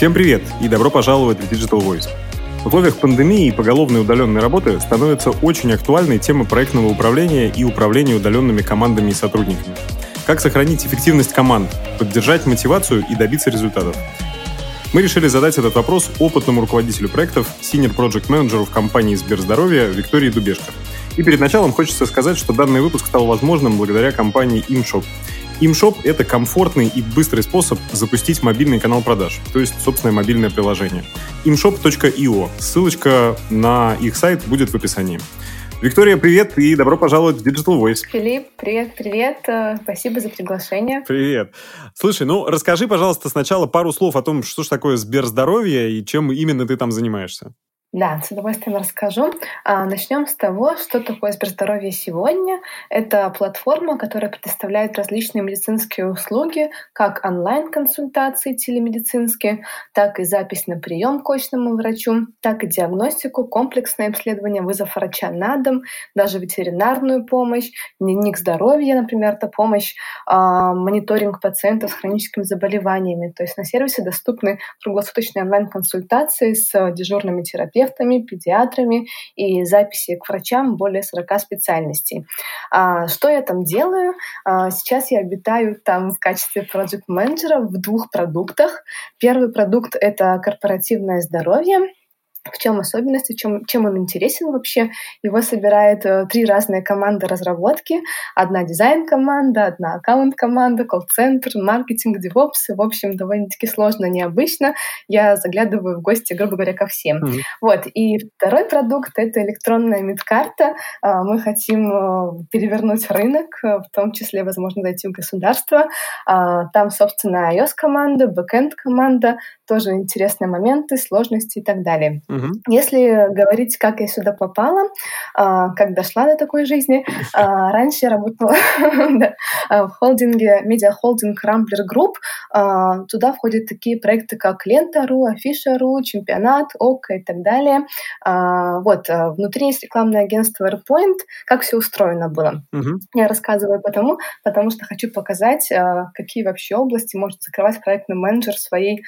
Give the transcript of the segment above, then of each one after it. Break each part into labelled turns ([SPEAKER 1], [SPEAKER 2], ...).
[SPEAKER 1] Всем привет и добро пожаловать в Digital Voice. В условиях пандемии и поголовной удаленной работы становится очень актуальной тема проектного управления и управления удаленными командами и сотрудниками. Как сохранить эффективность команд, поддержать мотивацию и добиться результатов. Мы решили задать этот вопрос опытному руководителю проектов, senior project менеджеру в компании Сберздоровье Виктории Дубешко. И перед началом хочется сказать, что данный выпуск стал возможным благодаря компании ImShop. ImShop — это комфортный и быстрый способ запустить мобильный канал продаж, то есть собственное мобильное приложение. imshop.io. Ссылочка на их сайт будет в описании. Виктория, привет и добро пожаловать в Digital Voice.
[SPEAKER 2] Филипп, привет, привет. Э, спасибо за приглашение.
[SPEAKER 1] Привет. Слушай, ну расскажи, пожалуйста, сначала пару слов о том, что же такое Сберздоровье и чем именно ты там занимаешься.
[SPEAKER 2] Да, с удовольствием расскажу. А, начнем с того, что такое Сберздоровье сегодня. Это платформа, которая предоставляет различные медицинские услуги, как онлайн-консультации телемедицинские, так и запись на прием к очному врачу, так и диагностику, комплексное обследование, вызов врача на дом, даже ветеринарную помощь, дневник здоровья, например, это помощь, а, мониторинг пациентов с хроническими заболеваниями. То есть на сервисе доступны круглосуточные онлайн-консультации с дежурными терапевтами, терапевтами, педиатрами и записи к врачам более 40 специальностей. А, что я там делаю? А, сейчас я обитаю там в качестве проект-менеджера в двух продуктах. Первый продукт — это корпоративное здоровье, в чем особенность, чем, чем он интересен вообще? Его собирает э, три разные команды разработки. Одна дизайн-команда, одна аккаунт-команда, колл-центр, маркетинг, девопс. В общем, довольно-таки сложно, необычно. Я заглядываю в гости, грубо говоря, ко всем. Mm-hmm. Вот. И второй продукт — это электронная медкарта. Э, мы хотим э, перевернуть рынок, в том числе, возможно, зайти в государство. Э, там, собственно, iOS-команда, бэкэнд-команда, тоже интересные моменты, сложности и так далее. Угу. Если говорить, как я сюда попала, а, как дошла до такой жизни, а, раньше я работала а, в холдинге, медиахолдинг Rambler Group. Туда входят такие проекты, как Лента.ру, Афиша.ру, Чемпионат, ОК и так далее. Вот, внутри есть рекламное агентство AirPoint. Как все устроено было? Я рассказываю потому, потому что хочу показать, какие вообще области может закрывать проектный менеджер в своей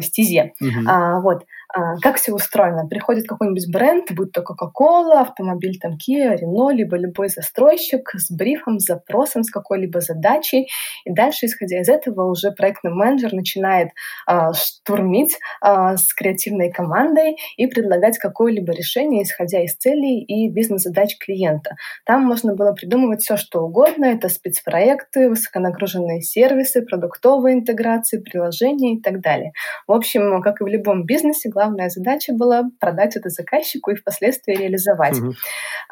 [SPEAKER 2] стезе. Вот. А, как все устроено. Приходит какой-нибудь бренд, будь то Coca-Cola, автомобиль там Kia, Renault, либо любой застройщик с брифом, с запросом, с какой-либо задачей. И дальше, исходя из этого, уже проектный менеджер начинает э, штурмить э, с креативной командой и предлагать какое-либо решение, исходя из целей и бизнес-задач клиента. Там можно было придумывать все, что угодно. Это спецпроекты, высоконагруженные сервисы, продуктовые интеграции, приложения и так далее. В общем, как и в любом бизнесе, главная задача была продать это заказчику и впоследствии реализовать. Mm-hmm.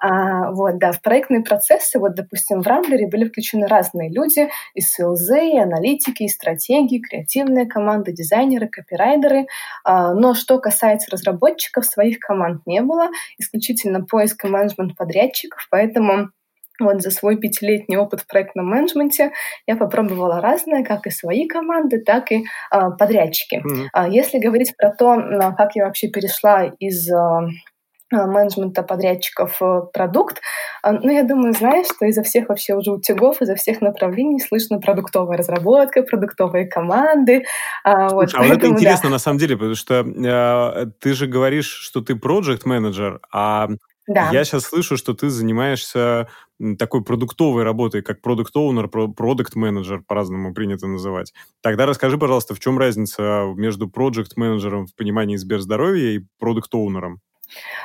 [SPEAKER 2] А, вот, да, в проектные процессы, вот, допустим, в Рамблере были включены разные люди, и СЛЗ, и аналитики, и стратегии, креативные команды, дизайнеры, копирайдеры. А, но что касается разработчиков, своих команд не было, исключительно поиск и менеджмент подрядчиков, поэтому вот за свой пятилетний опыт в проектном менеджменте я попробовала разное, как и свои команды, так и э, подрядчики. Mm-hmm. Если говорить про то, как я вообще перешла из менеджмента подрядчиков продукт. Ну, я думаю, знаешь, что изо всех вообще уже утюгов, изо всех направлений слышно продуктовая разработка, продуктовые команды.
[SPEAKER 1] Слушай, вот, а поэтому, это интересно да. на самом деле, потому что э, ты же говоришь, что ты проект менеджер а да. Я сейчас слышу, что ты занимаешься такой продуктовой работой, как продукт оунер продукт менеджер по-разному принято называть. Тогда расскажи, пожалуйста, в чем разница между проект менеджером в понимании Сберздоровья и продукт оунером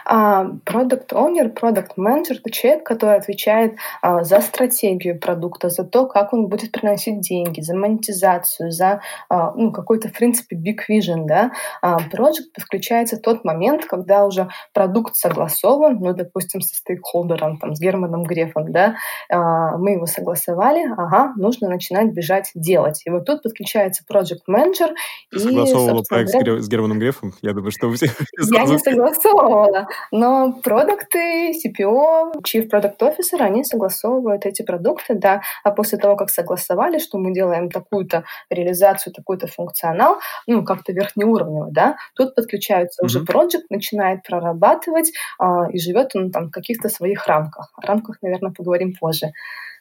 [SPEAKER 2] Продукт оунер продукт менеджер это человек, который отвечает а, за стратегию продукта, за то, как он будет приносить деньги, за монетизацию, за а, ну, какой-то, в принципе, big vision. Да? Project подключается в тот момент, когда уже продукт согласован, ну, допустим, со стейкхолдером, там, с Германом Грефом, да, мы его согласовали, ага, нужно начинать бежать делать. И вот тут подключается project менеджер
[SPEAKER 1] и, Согласовывала проект говоря, с Германом Грефом? Я думаю, что все
[SPEAKER 2] Я не согласовывала согласовывала. Но продукты, CPO, Chief Product Officer, они согласовывают эти продукты, да. А после того, как согласовали, что мы делаем такую-то реализацию, такой-то функционал, ну, как-то верхнеуровнево, да, тут подключается mm-hmm. уже проект, начинает прорабатывать, а, и живет он там в каких-то своих рамках. О рамках, наверное, поговорим позже.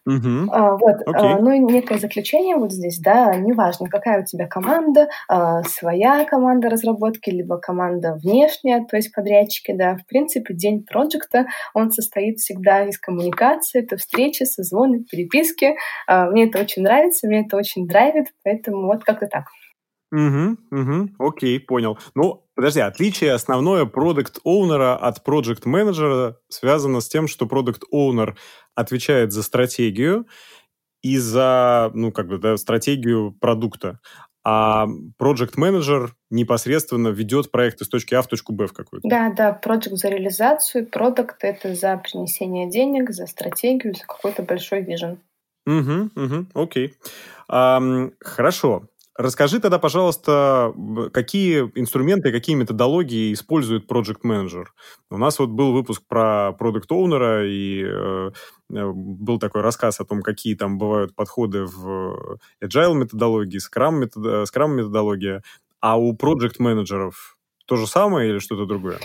[SPEAKER 1] Угу.
[SPEAKER 2] А, вот, okay. а, ну и некое заключение вот здесь, да, неважно, какая у тебя команда, а, своя команда разработки, либо команда внешняя, то есть подрядчики, да, в принципе, день проекта, он состоит всегда из коммуникации, это встречи, созвоны, переписки. А, мне это очень нравится, мне это очень драйвит, поэтому вот как-то так.
[SPEAKER 1] Угу, угу, окей, понял. Ну, подожди, отличие основное продукт оунера от проект менеджера связано с тем, что продукт оунер отвечает за стратегию и за, ну, как бы, да, стратегию продукта, а project менеджер непосредственно ведет проект из точки А в точку Б в какую-то.
[SPEAKER 2] Да, да, project за реализацию, продукт это за принесение денег, за стратегию, за какой-то большой вижен.
[SPEAKER 1] Угу, угу, окей. А, хорошо. Расскажи тогда, пожалуйста, какие инструменты, какие методологии использует Project Manager. У нас вот был выпуск про Product Owner, и э, э, был такой рассказ о том, какие там бывают подходы в Agile методологии, Scrum, метод, Scrum методология. А у Project менеджеров то же самое или что-то другое?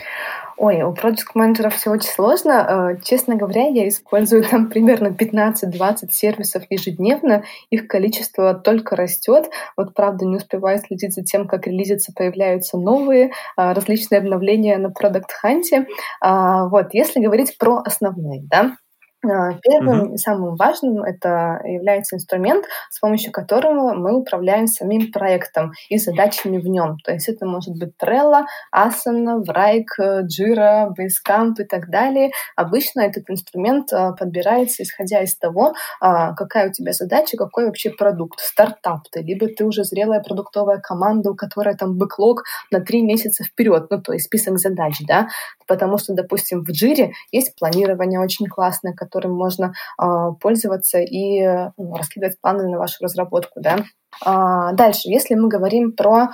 [SPEAKER 2] Ой, у проект менеджеров все очень сложно. Э, честно говоря, я использую там примерно 15-20 сервисов ежедневно. Их количество только растет. Вот правда не успеваю следить за тем, как релизятся, появляются новые э, различные обновления на Product Hunt. А, вот, если говорить про основные, да, а, первым и самым важным это является инструмент, с помощью которого мы управляем самим проектом и задачами в нем. То есть это может быть Trello, Asana, Wrike, Jira, Basecamp и так далее. Обычно этот инструмент а, подбирается исходя из того, а, какая у тебя задача, какой вообще продукт, стартап ты, либо ты уже зрелая продуктовая команда, у которой там бэклог на три месяца вперед, ну то есть список задач, да, потому что, допустим, в Jira есть планирование очень классное, которым можно э, пользоваться и ну, раскидывать планы на вашу разработку. Да? А, дальше, если мы говорим про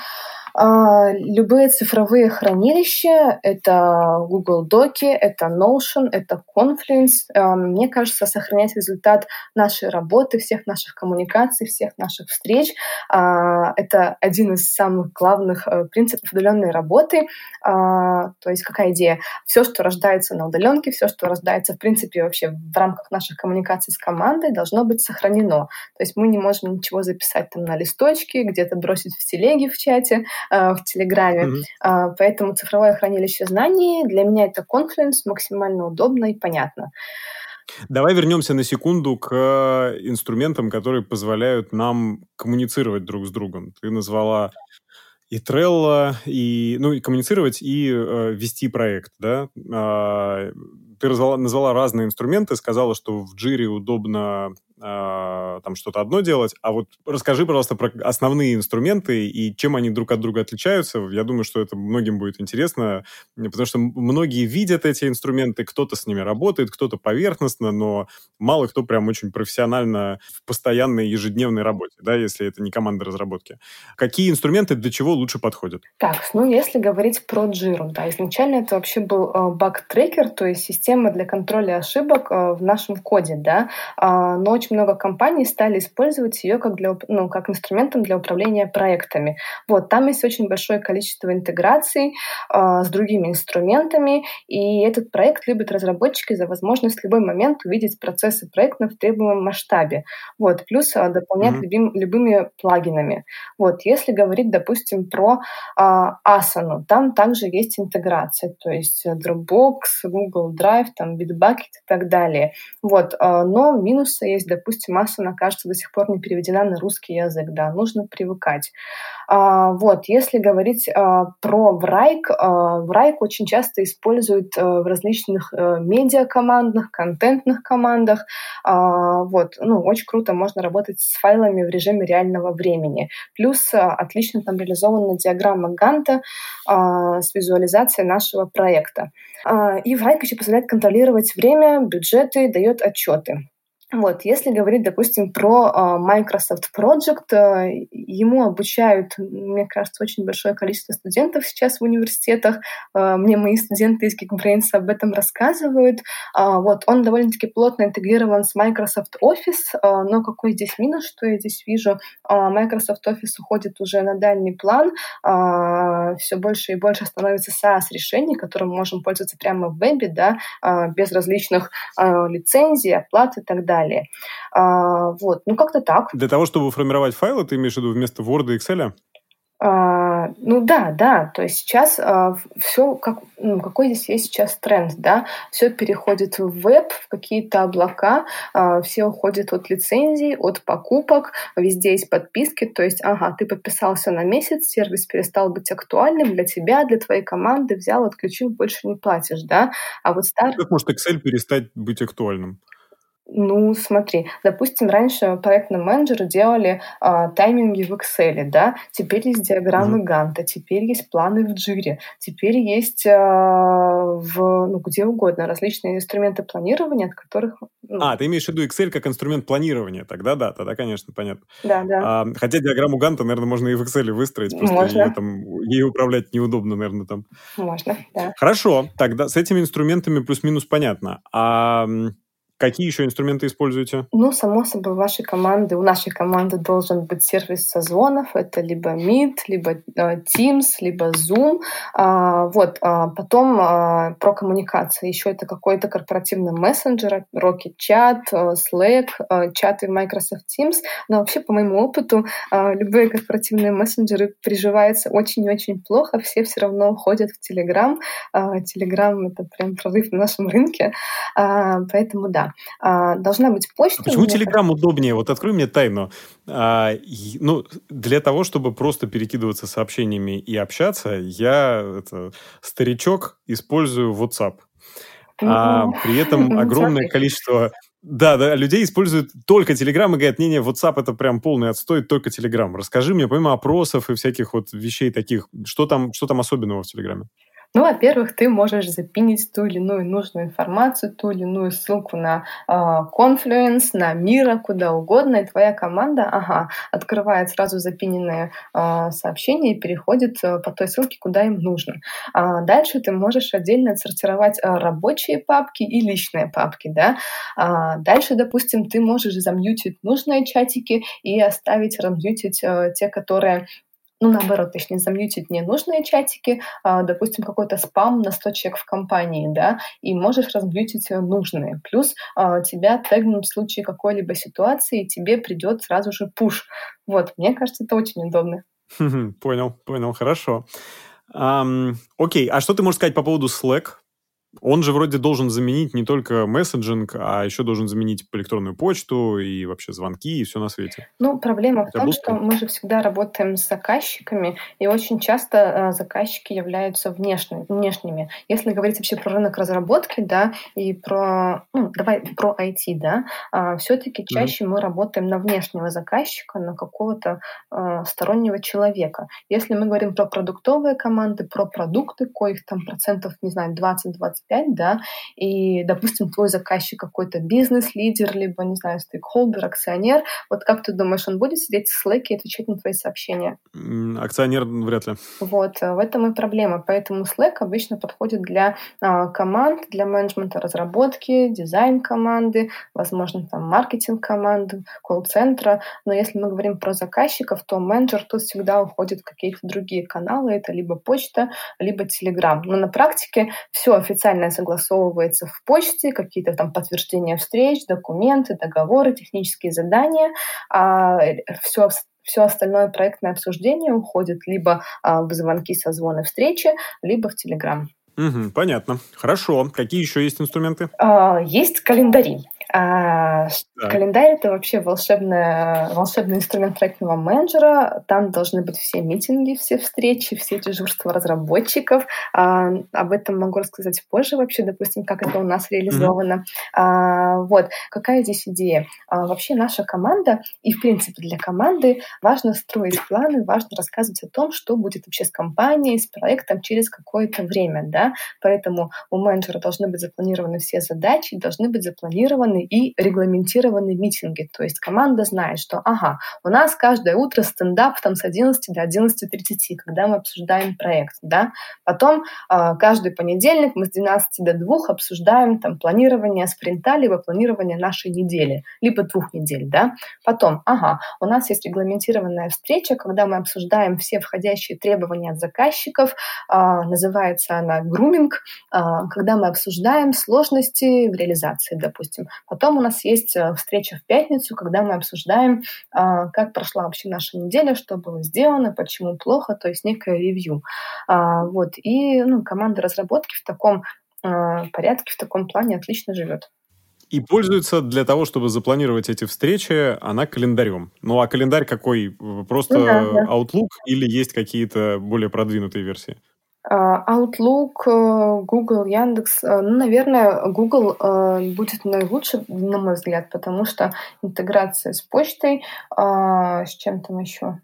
[SPEAKER 2] а, любые цифровые хранилища — это Google Доки, это Notion, это Confluence. А, мне кажется, сохранять результат нашей работы, всех наших коммуникаций, всех наших встреч а, — это один из самых главных э, принципов удаленной работы. То есть какая идея? Все, что рождается на удаленке, все, что рождается, в принципе, вообще в рамках наших коммуникаций с командой, должно быть сохранено. То есть мы не можем ничего записать там на листочке, где-то бросить в телеге в чате, э, в Телеграме. Mm-hmm. Поэтому цифровое хранилище знаний для меня это конфликт максимально удобно и понятно.
[SPEAKER 1] Давай вернемся на секунду к инструментам, которые позволяют нам коммуницировать друг с другом. Ты назвала и Trello, и, ну, и коммуницировать, и э, вести проект, да. Э, ты назвала, назвала разные инструменты, сказала, что в Jira удобно э, там что-то одно делать, а вот расскажи, пожалуйста, про основные инструменты и чем они друг от друга отличаются. Я думаю, что это многим будет интересно, потому что многие видят эти инструменты, кто-то с ними работает, кто-то поверхностно, но мало кто прям очень профессионально в постоянной ежедневной работе, да, если это не команда разработки. Какие инструменты для чего лучше подходят?
[SPEAKER 2] Так, ну если говорить про Jira, да, изначально это вообще был э, баг-трекер, то есть система для контроля ошибок э, в нашем коде, да, э, но очень очень много компаний стали использовать ее как, для, ну, как инструментом для управления проектами. Вот, там есть очень большое количество интеграций э, с другими инструментами, и этот проект любит разработчики за возможность в любой момент увидеть процессы проекта в требуемом масштабе. Вот, плюс э, дополнять mm-hmm. любим, любыми плагинами. Вот, если говорить, допустим, про э, Asana, там также есть интеграция, то есть Dropbox, Google Drive, там Bitbucket и так далее. Вот, э, но минусы есть, допустим, Асана, кажется, до сих пор не переведена на русский язык, да, нужно привыкать. А, вот, если говорить а, про Врайк, а, Врайк очень часто используют а, в различных а, медиакомандных, контентных командах, а, вот, ну, очень круто можно работать с файлами в режиме реального времени. Плюс а, отлично там реализована диаграмма Ганта а, с визуализацией нашего проекта. А, и Врайк еще позволяет контролировать время, бюджеты, дает отчеты. Вот, если говорить, допустим, про uh, Microsoft Project, uh, ему обучают, мне кажется, очень большое количество студентов сейчас в университетах. Uh, мне мои студенты из Geekbrains об этом рассказывают. Вот, он довольно-таки плотно интегрирован с Microsoft Office, но какой здесь минус, что я здесь вижу? Microsoft Office уходит уже на дальний план, все больше и больше становится SaaS-решений, которым мы можем пользоваться прямо в вебе, да, без различных лицензий, оплат и так далее далее. А, вот, ну как-то так.
[SPEAKER 1] Для того, чтобы формировать файлы, ты имеешь в виду вместо Word и Excel?
[SPEAKER 2] А, ну да, да, то есть сейчас а, все, как, ну, какой здесь есть сейчас тренд, да, все переходит в веб, в какие-то облака, а, все уходят от лицензий, от покупок, везде есть подписки, то есть, ага, ты подписался на месяц, сервис перестал быть актуальным для тебя, для твоей команды, взял, отключил, больше не платишь, да, а вот старый...
[SPEAKER 1] Как может Excel перестать быть актуальным?
[SPEAKER 2] Ну, смотри, допустим, раньше проектные менеджеры делали а, тайминги в Excel, да, теперь есть диаграммы mm-hmm. Ганта, теперь есть планы в Джире, теперь есть а, в, ну, где угодно различные инструменты планирования, от которых...
[SPEAKER 1] Ну... А, ты имеешь в виду Excel как инструмент планирования, тогда да, тогда, конечно, понятно.
[SPEAKER 2] Да, да.
[SPEAKER 1] А, хотя диаграмму Ганта, наверное, можно и в Excel выстроить, просто можно. Ее, там, ей управлять неудобно, наверное, там.
[SPEAKER 2] Можно, да.
[SPEAKER 1] Хорошо, тогда с этими инструментами плюс-минус понятно. А Какие еще инструменты используете?
[SPEAKER 2] Ну, само собой, у вашей команды, у нашей команды должен быть сервис созвонов. Это либо Meet, либо э, Teams, либо Zoom. А, вот. А, потом а, про коммуникации. Еще это какой-то корпоративный мессенджер, Rocket Chat, э, Slack, а, чаты Microsoft Teams. Но вообще, по моему опыту, любые корпоративные мессенджеры приживаются очень-очень плохо. Все все равно уходят в Telegram. Telegram — это прям прорыв на нашем рынке. Поэтому да, а, должна быть почта. А
[SPEAKER 1] почему Телеграм удобнее? Вот открой мне тайну. А, ну, для того, чтобы просто перекидываться сообщениями и общаться, я, это, старичок, использую WhatsApp. А при этом огромное количество да, да, людей используют только Telegram и говорят, не-не, WhatsApp это прям полный отстой, только Telegram. Расскажи мне, помимо опросов и всяких вот вещей таких, что там, что там особенного в Телеграме?
[SPEAKER 2] Ну, во-первых, ты можешь запинить ту или иную нужную информацию, ту или иную ссылку на э, Confluence, на Мира, куда угодно, и твоя команда, ага, открывает сразу запиненное э, сообщение и переходит э, по той ссылке, куда им нужно. А дальше ты можешь отдельно отсортировать э, рабочие папки и личные папки, да. А дальше, допустим, ты можешь замьютить нужные чатики и оставить размьютить э, те, которые ну, наоборот, точнее, замьютить ненужные чатики, а, допустим, какой-то спам на 100 человек в компании, да, и можешь размьютить э, нужные. Плюс а, тебя тегнут в случае какой-либо ситуации, и тебе придет сразу же пуш. Вот, мне кажется, это очень удобно.
[SPEAKER 1] Понял, понял, хорошо. Um, окей, а что ты можешь сказать по поводу Slack? Он же вроде должен заменить не только месседжинг, а еще должен заменить электронную почту и вообще звонки и все на свете.
[SPEAKER 2] Ну, проблема в том, что мы же всегда работаем с заказчиками, и очень часто э, заказчики являются внешними, внешними. Если говорить вообще про рынок разработки, да, и про, ну, давай про IT, да, э, все-таки чаще mm-hmm. мы работаем на внешнего заказчика, на какого-то э, стороннего человека. Если мы говорим про продуктовые команды, про продукты, коих там процентов, не знаю, 20-20 25, да, и, допустим, твой заказчик какой-то бизнес-лидер, либо, не знаю, стейкхолдер, акционер, вот как ты думаешь, он будет сидеть в Slack и отвечать на твои сообщения?
[SPEAKER 1] Акционер вряд ли.
[SPEAKER 2] Вот, э, в этом и проблема. Поэтому Slack обычно подходит для а, команд, для менеджмента разработки, дизайн команды, возможно, там маркетинг команды, колл-центра. Но если мы говорим про заказчиков, то менеджер тут всегда уходит в какие-то другие каналы. Это либо почта, либо Telegram. Но на практике все официально официально согласовывается в почте, какие-то там подтверждения встреч, документы, договоры, технические задания, а все все остальное проектное обсуждение уходит либо а, в звонки, созвоны, встречи, либо в Телеграм.
[SPEAKER 1] Угу, понятно. Хорошо. Какие еще есть инструменты?
[SPEAKER 2] А, есть календари. А, да. Календарь это вообще волшебный, волшебный инструмент проектного менеджера. Там должны быть все митинги, все встречи, все дежурства разработчиков. А, об этом могу рассказать позже вообще, допустим, как это у нас реализовано. Mm-hmm. А, вот какая здесь идея? А, вообще наша команда и в принципе для команды важно строить планы, важно рассказывать о том, что будет вообще с компанией, с проектом через какое-то время, да. Поэтому у менеджера должны быть запланированы все задачи, должны быть запланированы запланированы и регламентированы митинги. То есть команда знает, что, ага, у нас каждое утро стендап там с 11 до 11.30, когда мы обсуждаем проект, да. Потом э, каждый понедельник мы с 12 до 2 обсуждаем там планирование спринта, либо планирование нашей недели, либо двух недель, да. Потом, ага, у нас есть регламентированная встреча, когда мы обсуждаем все входящие требования от заказчиков, э, называется она груминг, э, когда мы обсуждаем сложности в реализации, допустим Потом у нас есть э, встреча в пятницу, когда мы обсуждаем, а, как прошла вообще наша неделя, что было сделано, почему плохо, то есть некое ревью. А, вот. И ну, команда разработки в таком а, порядке, в таком плане отлично живет.
[SPEAKER 1] И пользуется для того, чтобы запланировать эти встречи, она календарем. Ну а календарь какой? Просто ну, да, да. Outlook или есть какие-то более продвинутые версии?
[SPEAKER 2] А, Outlook, э, Google, Яндекс. Э, ну, наверное, Google э, будет наилучше, на мой взгляд, потому что интеграция с почтой, а, с чем там еще?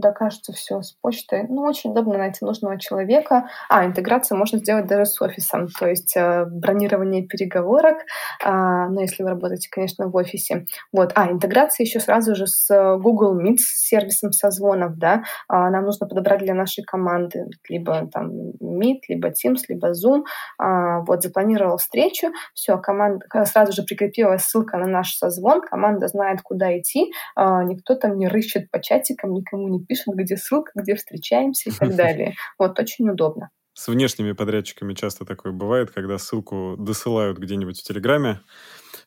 [SPEAKER 2] Да, кажется, все с почтой. Ну, очень удобно найти нужного человека. А, интеграцию можно сделать даже с офисом, то есть э, бронирование переговорок, э, ну, если вы работаете, конечно, в офисе. Вот. А, интеграция еще сразу же с Google Meet, с сервисом созвонов, да. А, нам нужно подобрать для нашей команды либо там Meet, либо Teams, либо Zoom. А, вот, запланировал встречу, все, команда сразу же прикрепилась ссылка на наш созвон, команда знает, куда идти, а, никто там не рыщет по чатикам, никому не пишем, где ссылка, где встречаемся и так далее. Вот, очень удобно.
[SPEAKER 1] С внешними подрядчиками часто такое бывает, когда ссылку досылают где-нибудь в Телеграме,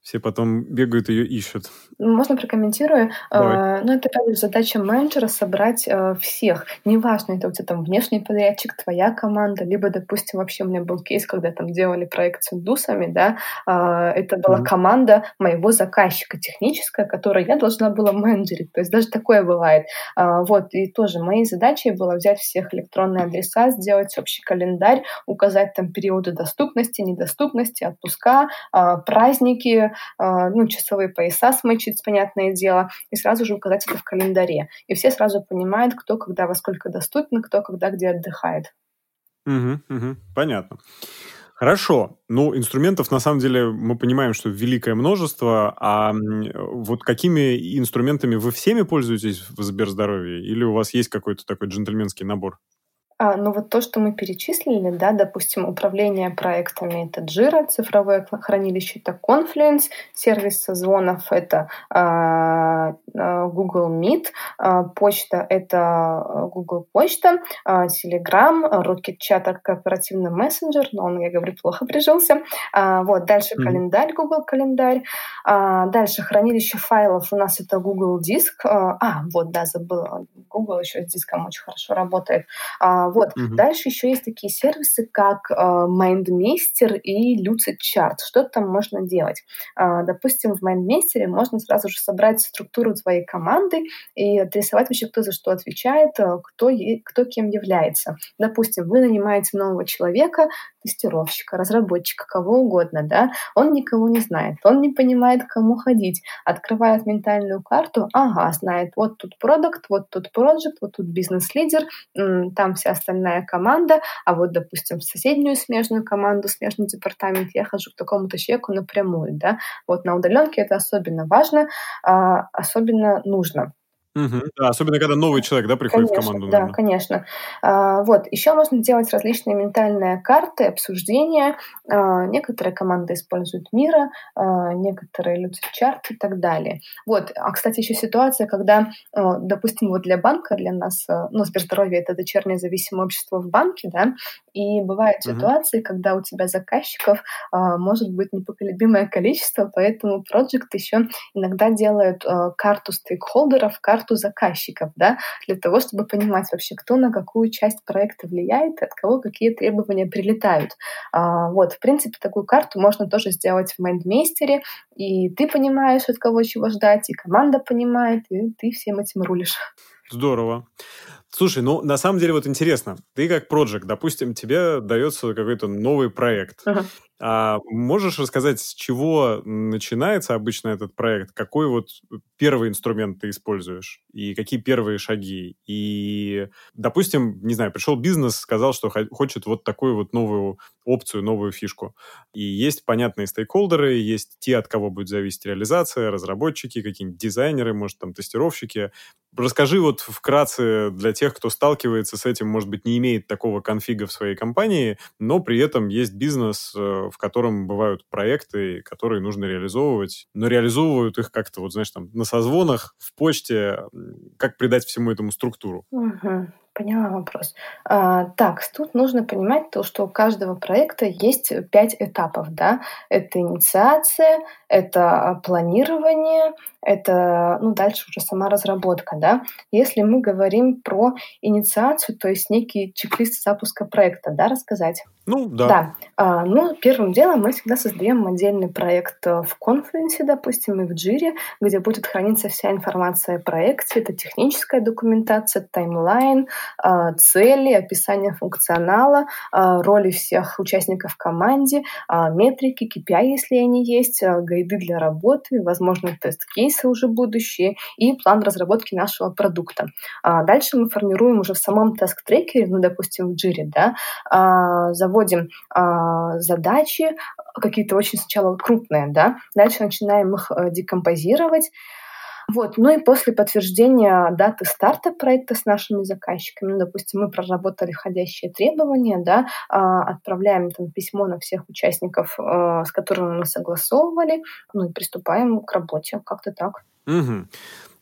[SPEAKER 1] все потом бегают ее ищут.
[SPEAKER 2] Можно прокомментирую? Давай. Ну, это, опять задача менеджера собрать э, всех. Неважно, это у тебя там внешний подрядчик, твоя команда, либо, допустим, вообще у меня был кейс, когда там делали проект с индусами, да, э, это была mm-hmm. команда моего заказчика техническая, которую я должна была менеджерить. То есть даже такое бывает. Э, вот, и тоже моей задачей было взять всех электронные адреса, сделать общий календарь, указать там периоды доступности, недоступности, отпуска, праздники, а, ну, часовые пояса смычить, понятное дело, и сразу же указать это в календаре. И все сразу понимают, кто когда во сколько доступен, кто когда где отдыхает.
[SPEAKER 1] Угу, угу, понятно. Хорошо. Ну, инструментов, на самом деле, мы понимаем, что великое множество. А вот какими инструментами вы всеми пользуетесь в Сберздоровье? Или у вас есть какой-то такой джентльменский набор?
[SPEAKER 2] А, ну вот то, что мы перечислили, да, допустим, управление проектами — это Jira, цифровое хранилище — это Confluence, сервис созвонов — это а, Google Meet, а, почта — это Google Почта, а, Telegram, Rocket Chat — корпоративный мессенджер, но он, я говорю, плохо прижился. А, вот, дальше mm-hmm. календарь, Google календарь. А, дальше хранилище файлов у нас это Google Диск. А, а вот, да, забыла. Google еще с диском очень хорошо работает. Вот. Угу. Дальше еще есть такие сервисы, как э, MindMeister и Lucid Chart. Что там можно делать? Э, допустим, в MindMeister можно сразу же собрать структуру твоей команды и отрисовать вообще, кто за что отвечает, э, кто, кто кем является. Допустим, вы нанимаете нового человека, тестировщика, разработчика, кого угодно, да, он никого не знает, он не понимает, к кому ходить, открывает ментальную карту, ага, знает, вот тут продукт, вот тут проект, вот тут бизнес-лидер, там вся остальная команда, а вот, допустим, в соседнюю смежную команду, смежный департамент я хожу к такому-то человеку напрямую, да, вот на удаленке это особенно важно, а, особенно нужно.
[SPEAKER 1] Угу. Да, особенно когда новый человек, да, приходит
[SPEAKER 2] конечно,
[SPEAKER 1] в команду.
[SPEAKER 2] Наверное. Да, конечно. А, вот еще можно делать различные ментальные карты, обсуждения. А, некоторые команды используют мира, а, некоторые люди чарт и так далее. Вот. А кстати, еще ситуация, когда, а, допустим, вот для банка, для нас, а, ну, Сберздоровье это дочернее зависимое общество в банке, да, и бывают угу. ситуации, когда у тебя заказчиков а, может быть непоколебимое количество, поэтому проект еще иногда делают а, карту стейкхолдеров, карту карту заказчиков, да, для того, чтобы понимать вообще, кто на какую часть проекта влияет, от кого какие требования прилетают. А, вот, в принципе, такую карту можно тоже сделать в майндмейстере, и ты понимаешь, от кого чего ждать, и команда понимает, и ты всем этим рулишь.
[SPEAKER 1] Здорово. Слушай, ну на самом деле вот интересно, ты как проект, допустим, тебе дается какой-то новый проект. Uh-huh. А можешь рассказать, с чего начинается обычно этот проект? Какой вот первый инструмент ты используешь? И какие первые шаги? И, допустим, не знаю, пришел бизнес, сказал, что хочет вот такую вот новую опцию, новую фишку. И есть понятные стейкхолдеры, есть те, от кого будет зависеть реализация, разработчики, какие-нибудь дизайнеры, может, там, тестировщики. Расскажи вот вкратце для тех, кто сталкивается с этим, может быть, не имеет такого конфига в своей компании, но при этом есть бизнес, э, в котором бывают проекты, которые нужно реализовывать, но реализовывают их как-то, вот знаешь, там, на созвонах, в почте, как придать всему этому структуру?
[SPEAKER 2] Поняла вопрос. А, так, тут нужно понимать то, что у каждого проекта есть пять этапов, да. Это инициация, это планирование, это, ну, дальше уже сама разработка, да. Если мы говорим про инициацию, то есть некий чек-лист запуска проекта, да, рассказать?
[SPEAKER 1] Ну, да.
[SPEAKER 2] Да. А, ну, первым делом мы всегда создаем отдельный проект э, в Confluence, допустим, и в Jira, где будет храниться вся информация о проекте. Это техническая документация, timeline, а, цели, описание функционала, а, роли всех участников в команде, а, метрики, KPI, если они есть, гайды для работы, возможно, test case ы уже будущие и план разработки нашего продукта. Дальше мы формируем уже в самом task tracker е, ну, допустим, в Jira, да, заводим а, задачи, какие-то очень сначала крупные, да, дальше начинаем их э, декомпозировать, вот. Ну и после подтверждения даты старта проекта с нашими заказчиками, ну, допустим, мы проработали входящие требования, да, а, отправляем там письмо на всех участников, а, с которыми мы согласовывали, ну и приступаем к работе. Как-то так.
[SPEAKER 1] Угу.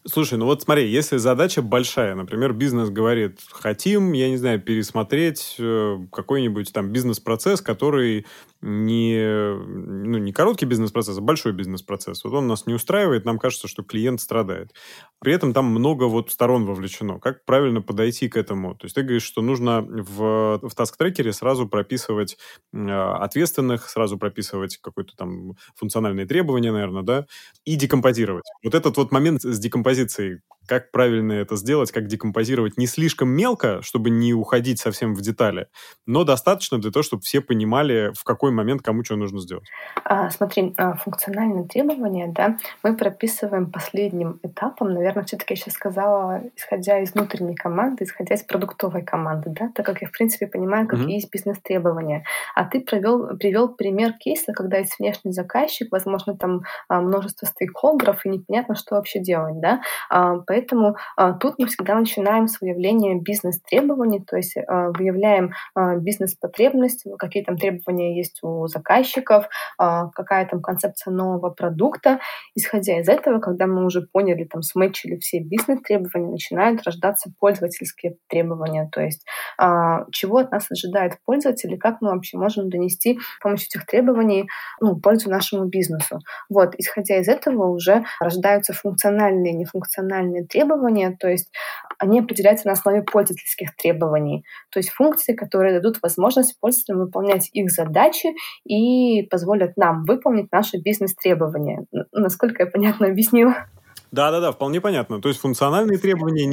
[SPEAKER 1] Слушай, ну вот смотри, если задача большая, например, бизнес говорит, хотим, я не знаю, пересмотреть э, какой-нибудь там бизнес-процесс, который не, ну, не короткий бизнес-процесс, а большой бизнес-процесс. Вот он нас не устраивает, нам кажется, что клиент страдает. При этом там много вот сторон вовлечено. Как правильно подойти к этому? То есть ты говоришь, что нужно в, в task tracker е сразу прописывать э, ответственных, сразу прописывать какое-то там функциональные требования, наверное, да, и декомпозировать. Вот этот вот момент с декомпозицией, как правильно это сделать, как декомпозировать не слишком мелко, чтобы не уходить совсем в детали, но достаточно для того, чтобы все понимали, в какой момент кому что нужно сделать.
[SPEAKER 2] А, смотри, а, функциональные требования, да, мы прописываем последним этапом, наверное, все-таки я сейчас сказала, исходя из внутренней команды, исходя из продуктовой команды, да, так как я, в принципе, понимаю, какие mm-hmm. есть бизнес-требования. А ты провел, привел пример кейса, когда есть внешний заказчик, возможно, там а, множество стейкхолдеров, и непонятно, что вообще делать, да, а, Поэтому а, тут мы всегда начинаем с выявления бизнес-требований, то есть а, выявляем а, бизнес-потребность, какие там требования есть у заказчиков, какая там концепция нового продукта. Исходя из этого, когда мы уже поняли, там, сметчили все бизнес-требования, начинают рождаться пользовательские требования, то есть чего от нас ожидает пользователь и как мы вообще можем донести с помощью этих требований ну, пользу нашему бизнесу. Вот, исходя из этого уже рождаются функциональные и нефункциональные функциональные требования, то есть они определяются на основе пользовательских требований, то есть функции, которые дадут возможность пользователям выполнять их задачи и позволят нам выполнить наши бизнес-требования. Насколько я понятно объяснила?
[SPEAKER 1] Да-да-да, вполне понятно. То есть функциональные требования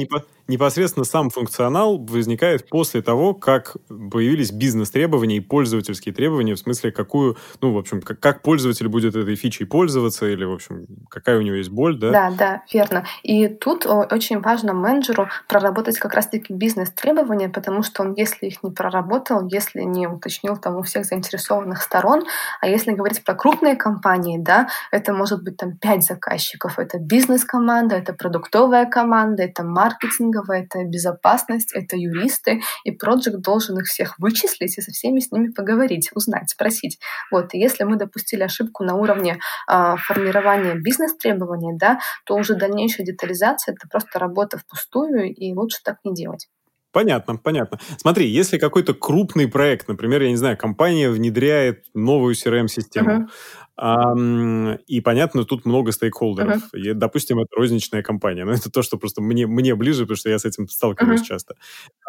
[SPEAKER 1] непосредственно сам функционал возникает после того, как появились бизнес-требования и пользовательские требования, в смысле, какую, ну, в общем, как, как пользователь будет этой фичей пользоваться, или, в общем, какая у него есть боль, да?
[SPEAKER 2] Да, да, верно. И тут очень важно менеджеру проработать как раз-таки бизнес-требования, потому что он, если их не проработал, если не уточнил там у всех заинтересованных сторон, а если говорить про крупные компании, да, это может быть там пять заказчиков, это бизнес команда, это продуктовая команда, это маркетинговая, это безопасность, это юристы, и проект должен их всех вычислить и со всеми с ними поговорить, узнать, спросить. Вот, и если мы допустили ошибку на уровне э, формирования бизнес-требований, да, то уже дальнейшая детализация — это просто работа впустую, и лучше так не делать.
[SPEAKER 1] Понятно, понятно. Смотри, если какой-то крупный проект, например, я не знаю, компания внедряет новую CRM-систему, uh-huh. И понятно, тут много стейкхолдеров. Uh-huh. Допустим, это розничная компания. Но это то, что просто мне, мне ближе, потому что я с этим сталкиваюсь uh-huh. часто.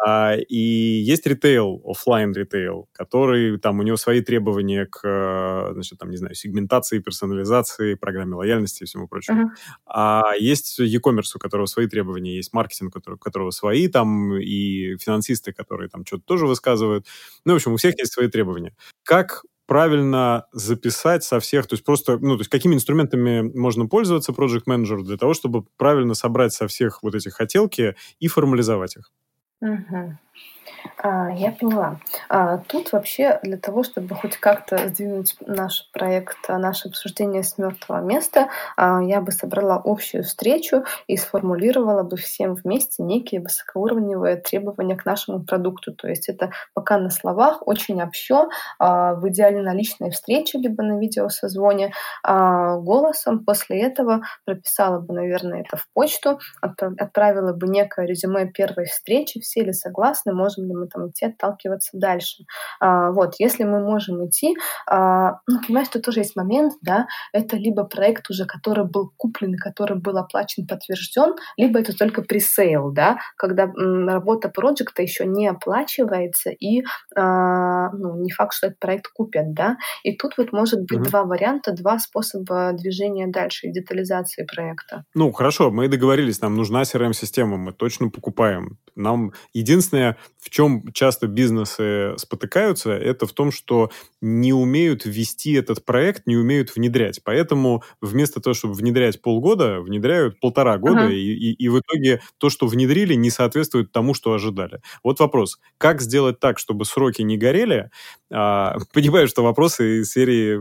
[SPEAKER 1] А, и есть ритейл, офлайн ритейл, который там у него свои требования к, значит, там, не знаю, сегментации, персонализации, программе лояльности и всему прочему. Uh-huh. А есть e-commerce, у которого свои требования, есть маркетинг, у которого, у которого свои там, и финансисты, которые там что-то тоже высказывают. Ну, в общем, у всех есть свои требования. Как правильно записать со всех, то есть просто, ну, то есть какими инструментами можно пользоваться Project Manager для того, чтобы правильно собрать со всех вот этих хотелки и формализовать их?
[SPEAKER 2] Угу. А, я поняла. А, тут вообще для того, чтобы хоть как-то сдвинуть наш проект, наше обсуждение с мертвого места, а, я бы собрала общую встречу и сформулировала бы всем вместе некие высокоуровневые требования к нашему продукту. То есть это пока на словах, очень общо, в идеале на личной встрече, либо на видеосозвоне, голосом. После этого прописала бы, наверное, это в почту, отправила бы некое резюме первой встречи, все ли согласны, можем ли мы там идти отталкиваться дальше. А, вот, если мы можем идти, а, ну, понимаешь, что тоже есть момент, да, это либо проект уже, который был куплен, который был оплачен, подтвержден, либо это только пресейл, да, когда м, работа проекта еще не оплачивается и а, ну, не факт, что этот проект купят, да, и тут вот может быть mm-hmm. два варианта, два способа движения дальше и детализации проекта.
[SPEAKER 1] Ну, хорошо, мы договорились, нам нужна CRM-система, мы точно покупаем. Нам единственное, в чем часто бизнесы спотыкаются, это в том, что не умеют вести этот проект, не умеют внедрять. Поэтому вместо того, чтобы внедрять полгода, внедряют полтора года, uh-huh. и, и, и в итоге то, что внедрили, не соответствует тому, что ожидали. Вот вопрос. Как сделать так, чтобы сроки не горели? А, понимаю, что вопросы из серии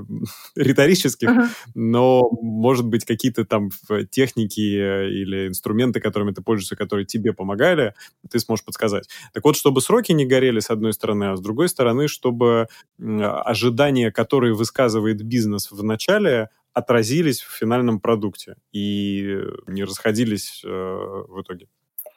[SPEAKER 1] риторических, uh-huh. но, может быть, какие-то там техники или инструменты, которыми ты пользуешься, которые тебе помогали, ты сможешь подсказать. Так вот, чтобы сроки не горели, с одной стороны, а с другой стороны, чтобы ожидания, которые высказывает бизнес в начале, отразились в финальном продукте и не расходились э, в итоге.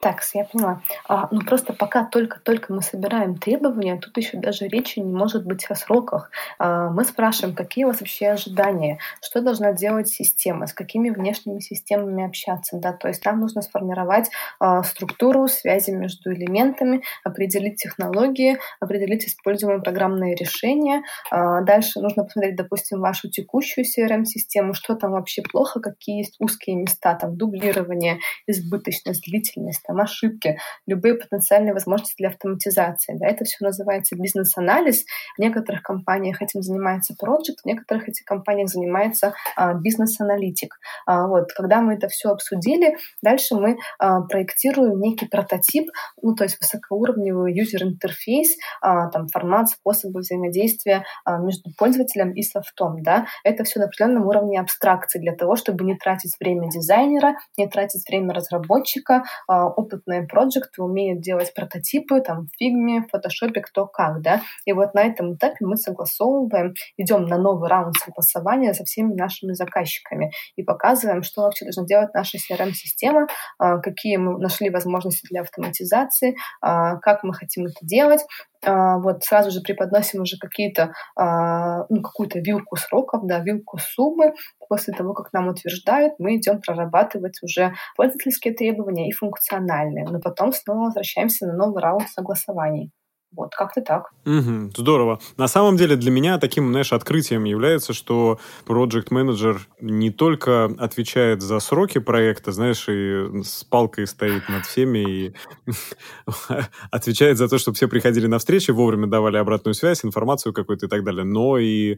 [SPEAKER 2] Так, я поняла. А, ну просто пока только-только мы собираем требования, тут еще даже речи не может быть о сроках. А, мы спрашиваем, какие у вас вообще ожидания, что должна делать система, с какими внешними системами общаться. Да? То есть нам нужно сформировать а, структуру связи между элементами, определить технологии, определить используемые программные решения. А, дальше нужно посмотреть, допустим, вашу текущую CRM-систему, что там вообще плохо, какие есть узкие места, там дублирование, избыточность, длительность там, ошибки, любые потенциальные возможности для автоматизации. Да, это все называется бизнес-анализ. В некоторых компаниях этим занимается проект, в некоторых этих компаниях занимается а, бизнес-аналитик. А, вот, когда мы это все обсудили, дальше мы а, проектируем некий прототип, ну, то есть высокоуровневый user interface, а, там, формат, способы взаимодействия а, между пользователем и софтом. Да? Это все на определенном уровне абстракции для того, чтобы не тратить время дизайнера, не тратить время разработчика, а, опытные проекты умеют делать прототипы там в фигме, в фотошопе, кто как, да. И вот на этом этапе мы согласовываем, идем на новый раунд согласования со всеми нашими заказчиками и показываем, что вообще должна делать наша CRM-система, а, какие мы нашли возможности для автоматизации, а, как мы хотим это делать, вот сразу же преподносим уже какие-то, ну, какую-то вилку сроков, да, вилку суммы. После того, как нам утверждают, мы идем прорабатывать уже пользовательские требования и функциональные. Но потом снова возвращаемся на новый раунд согласований. Вот, как-то так.
[SPEAKER 1] Угу, здорово. На самом деле для меня таким, знаешь, открытием является, что Project Manager не только отвечает за сроки проекта, знаешь, и с палкой стоит над всеми и отвечает за то, чтобы все приходили на встречи, вовремя давали обратную связь, информацию какую-то и так далее, но и э,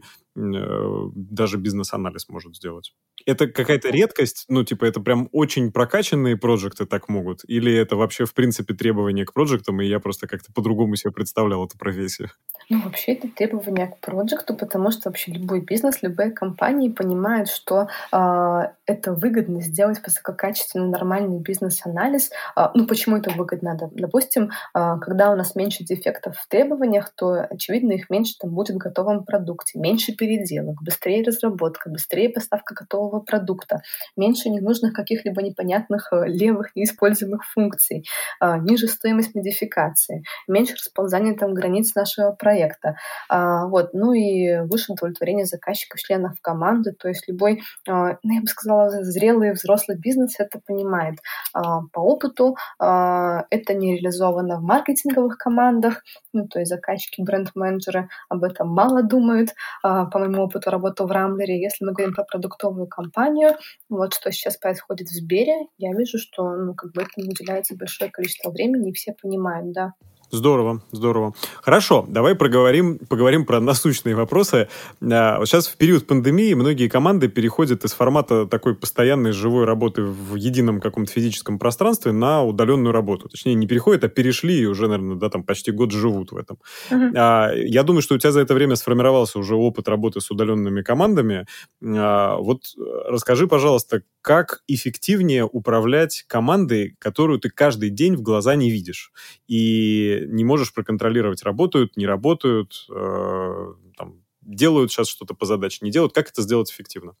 [SPEAKER 1] даже бизнес-анализ может сделать. Это какая-то редкость? Ну, типа, это прям очень прокачанные проекты так могут? Или это вообще, в принципе, требование к проектам, и я просто как-то по-другому себе представлял эту профессию?
[SPEAKER 2] Ну, вообще это требование к проекту, потому что вообще любой бизнес, любые компании понимают, что э, это выгодно сделать высококачественный нормальный бизнес-анализ. Э, ну, почему это выгодно? Допустим, э, когда у нас меньше дефектов в требованиях, то, очевидно, их меньше там будет в готовом продукте, меньше переделок, быстрее разработка, быстрее поставка готового продукта, меньше ненужных каких-либо непонятных левых неиспользуемых функций, э, ниже стоимость модификации, меньше расползания там границ нашего проекта. А, вот. Ну и выше удовлетворение заказчиков, членов команды. То есть любой, а, ну, я бы сказала, зрелый взрослый бизнес это понимает. А, по опыту это не реализовано в маркетинговых командах, ну, то есть заказчики, бренд-менеджеры об этом мало думают. По моему опыту работы в Рамблере, если мы говорим про продуктовую компанию, вот что сейчас происходит в Сбере, я вижу, что ну, как бы этому уделяется большое количество времени, и все понимают, да.
[SPEAKER 1] Здорово, здорово. Хорошо, давай проговорим, поговорим про насущные вопросы. А, вот сейчас в период пандемии многие команды переходят из формата такой постоянной живой работы в едином каком-то физическом пространстве на удаленную работу. Точнее, не переходят, а перешли и уже, наверное, да, там почти год живут в этом. Uh-huh. Я думаю, что у тебя за это время сформировался уже опыт работы с удаленными командами. А, вот расскажи, пожалуйста, как эффективнее управлять командой, которую ты каждый день в глаза не видишь и не можешь проконтролировать, работают, не работают, э, там, делают сейчас что-то по задаче, не делают. Как это сделать эффективно?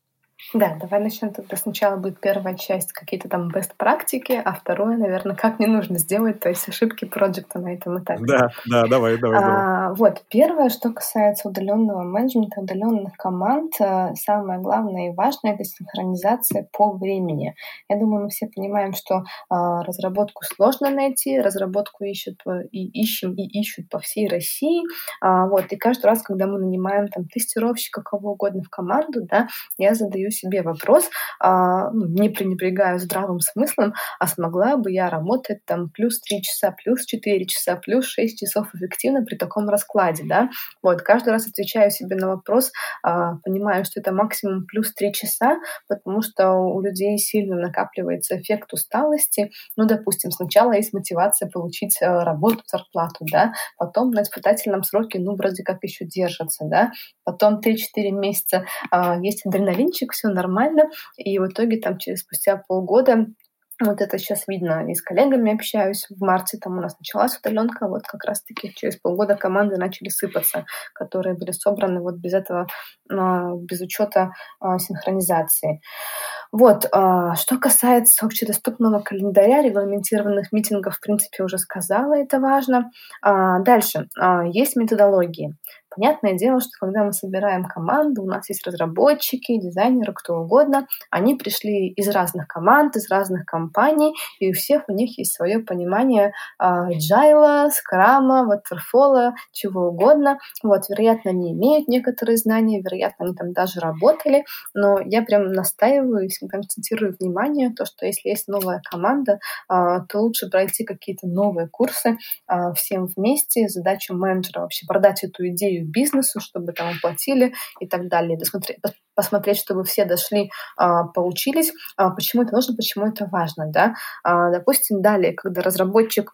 [SPEAKER 2] Да, давай начнем тогда. Сначала будет первая часть, какие-то там best практики, а второе, наверное, как не нужно сделать, то есть ошибки проекта на этом этапе.
[SPEAKER 1] Да, да, давай, давай.
[SPEAKER 2] А, вот, первое, что касается удаленного менеджмента, удаленных команд, э, самое главное и важное — это синхронизация по времени. Я думаю, мы все понимаем, что а, разработку сложно найти, разработку ищут и ищем, и ищут по всей России. А, вот, и каждый раз, когда мы нанимаем там тестировщика, кого угодно в команду, да, я задаю себе вопрос, а, ну, не пренебрегая здравым смыслом, а смогла бы я работать там плюс 3 часа, плюс 4 часа, плюс 6 часов эффективно при таком раскладе, да? Вот, каждый раз отвечаю себе на вопрос, а, понимаю, что это максимум плюс 3 часа, потому что у людей сильно накапливается эффект усталости. Ну, допустим, сначала есть мотивация получить а, работу, зарплату, да, потом на испытательном сроке, ну, вроде как еще держатся, да, потом 3-4 месяца а, есть адреналинчик, все нормально, и в итоге там через спустя полгода вот это сейчас видно, и с коллегами общаюсь. В марте там у нас началась удаленка, вот как раз-таки через полгода команды начали сыпаться, которые были собраны вот без этого, а, без учета а, синхронизации. Вот, а, что касается общедоступного календаря, регламентированных митингов, в принципе, уже сказала, это важно. Дальше, есть методологии. Понятное дело, что когда мы собираем команду, у нас есть разработчики, дизайнеры, кто угодно, они пришли из разных команд, из разных компаний, и у всех у них есть свое понимание agile, скрама, waterfall, чего угодно. Вот, вероятно, они имеют некоторые знания, вероятно, они там даже работали, но я прям настаиваю акцентирую внимание, то, что если есть новая команда, а, то лучше пройти какие-то новые курсы а, всем вместе. Задача менеджера вообще продать эту идею бизнесу, чтобы там оплатили и так далее. Досмотреть, посмотреть, чтобы все дошли, а, поучились. А, почему это нужно, почему это важно, да? Допустим, далее, когда разработчик,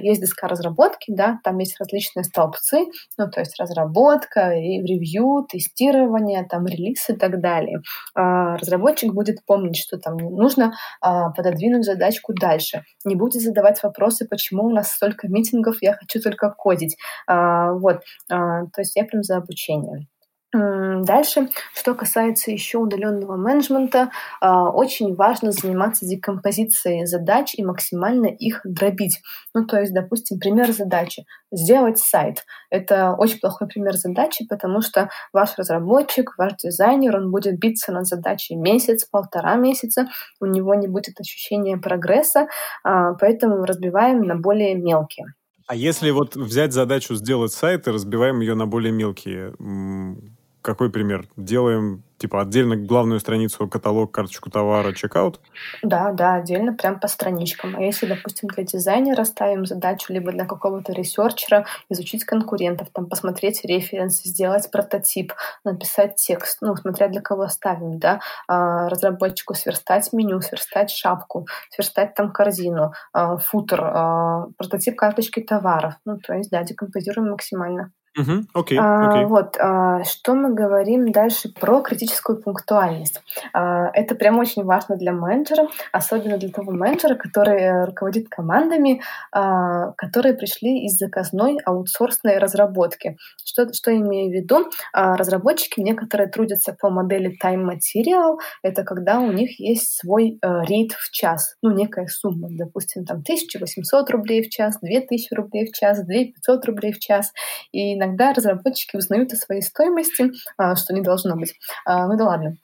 [SPEAKER 2] есть доска разработки, да, там есть различные столбцы, ну, то есть разработка, и ревью, тестирование, там, релиз и так далее. Разработчик будет помнить, что там нужно пододвинуть задачку дальше. Не будет задавать вопросы, почему у нас столько митингов, я хочу только кодить. Вот, то есть я прям за обучение. Дальше, что касается еще удаленного менеджмента, а, очень важно заниматься декомпозицией задач и максимально их дробить. Ну, то есть, допустим, пример задачи — сделать сайт. Это очень плохой пример задачи, потому что ваш разработчик, ваш дизайнер, он будет биться над задачей месяц, полтора месяца, у него не будет ощущения прогресса, а, поэтому разбиваем на более мелкие.
[SPEAKER 1] А если вот взять задачу сделать сайт и разбиваем ее на более мелкие, какой пример? Делаем, типа, отдельно главную страницу, каталог, карточку товара, checkout?
[SPEAKER 2] Да, да, отдельно, прям по страничкам. А если, допустим, для дизайнера ставим задачу, либо для какого-то researcher а изучить конкурентов, там, посмотреть референсы, сделать прототип, написать текст, ну, смотря для кого ставим, да, а, разработчику сверстать меню, сверстать шапку, сверстать там корзину, а, footer, а, прототип карточки товаров. Ну, то есть, да, декомпозируем максимально.
[SPEAKER 1] Угу, окей,
[SPEAKER 2] окей. Вот, а, что мы говорим дальше про критическую пунктуальность. А, это прям очень важно для менеджера, особенно для того менеджера, который э, руководит командами, а, которые пришли из заказной аутсорсной разработки. Что, что имею в виду? Разработчики некоторые трудятся по модели time material. Это когда у них есть свой э, рейд в час, ну, некая сумма, допустим, там 1800 рублей в час, 2000 рублей в час, 2500 рублей в час. И иногда разработчики узнают о своей стоимости, а, что не должно быть. А, ну да ладно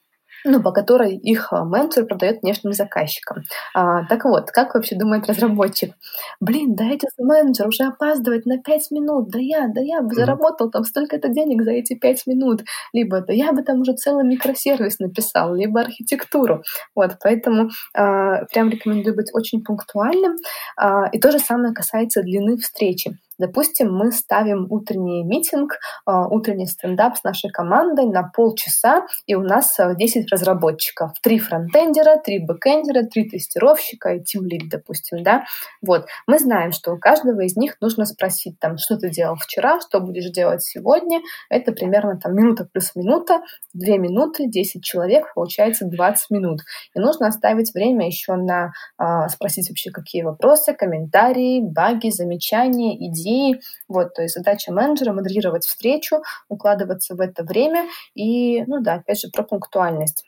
[SPEAKER 2] ну, по которой их а, менеджер продает внешним заказчикам. А, так вот, как вообще думает разработчик? Блин, да эти менеджер уже опаздывает на 5 минут, да я, да я бы заработал там столько-то денег за эти 5 минут, либо да я бы там уже целый микросервис написал, либо архитектуру. Вот, поэтому а, прям рекомендую быть очень пунктуальным. А, и то же самое касается длины встречи. Допустим, мы ставим утренний митинг, утренний стендап с нашей командой на полчаса, и у нас 10 разработчиков. Три фронтендера, три бэкендера, три тестировщика и тимлид, допустим, да. Вот. Мы знаем, что у каждого из них нужно спросить, там, что ты делал вчера, что будешь делать сегодня. Это примерно там минута плюс минута, две минуты, 10 человек, получается 20 минут. И нужно оставить время еще на а, спросить вообще, какие вопросы, комментарии, баги, замечания, идеи. Вот, то есть задача менеджера модерировать встречу, укладываться в это время и, ну да, опять же, про пунктуальность.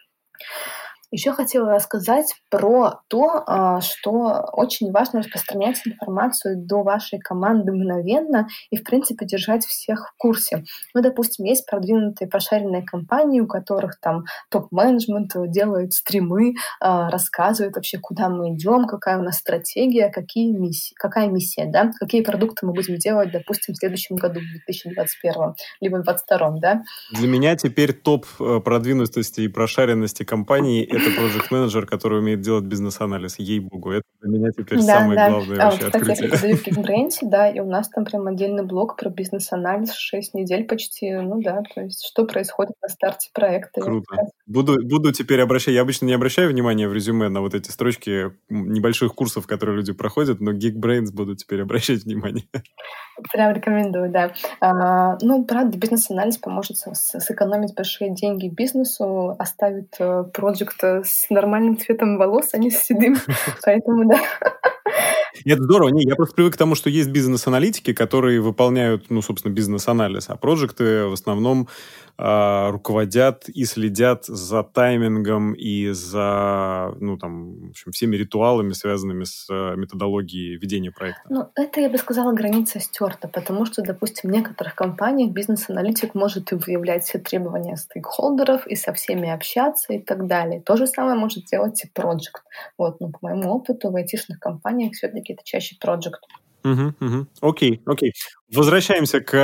[SPEAKER 2] Еще хотела рассказать про то, а, что очень важно распространять информацию до вашей команды мгновенно и, в принципе, держать всех в курсе. Ну, допустим, есть продвинутые пошаренные компании, у которых там топ-менеджмент делает стримы, а, рассказывает вообще, куда мы идем, какая у нас стратегия, какие миссии, какая миссия, да, какие продукты мы будем делать, допустим, в следующем году, в 2021, либо в 2022, да.
[SPEAKER 1] Для меня теперь топ э, продвинутости и прошаренности компании это project менеджер который умеет делать бизнес-анализ. Ей-богу, это для меня теперь да, самое да. главное а, вообще
[SPEAKER 2] кстати,
[SPEAKER 1] открытие.
[SPEAKER 2] я преподаю в Geekbrains, да, и у нас там прям отдельный блок про бизнес-анализ, 6 недель почти, ну да, то есть что происходит на старте проекта.
[SPEAKER 1] Круто. Буду, буду теперь обращать, я обычно не обращаю внимания в резюме на вот эти строчки небольших курсов, которые люди проходят, но Geekbrains буду теперь обращать внимание.
[SPEAKER 2] Прям рекомендую, да. А, ну, правда, бизнес-анализ поможет сэкономить большие деньги бизнесу, оставит э, проект с нормальным цветом волос, а не с седым. Поэтому, да.
[SPEAKER 1] Это здорово. Не, я просто привык к тому, что есть бизнес-аналитики, которые выполняют, ну, собственно, бизнес-анализ, а проекты в основном э, руководят и следят за таймингом и за, ну, там, в общем, всеми ритуалами, связанными с э, методологией ведения проекта.
[SPEAKER 2] Ну, это, я бы сказала, граница стерта, потому что, допустим, в некоторых компаниях бизнес-аналитик может и выявлять все требования стейкхолдеров и со всеми общаться и так далее. То же самое может делать и проект. Вот, но по моему опыту в айтишных компаниях все-таки это чаще проект.
[SPEAKER 1] Угу, угу. Окей, окей. Возвращаемся к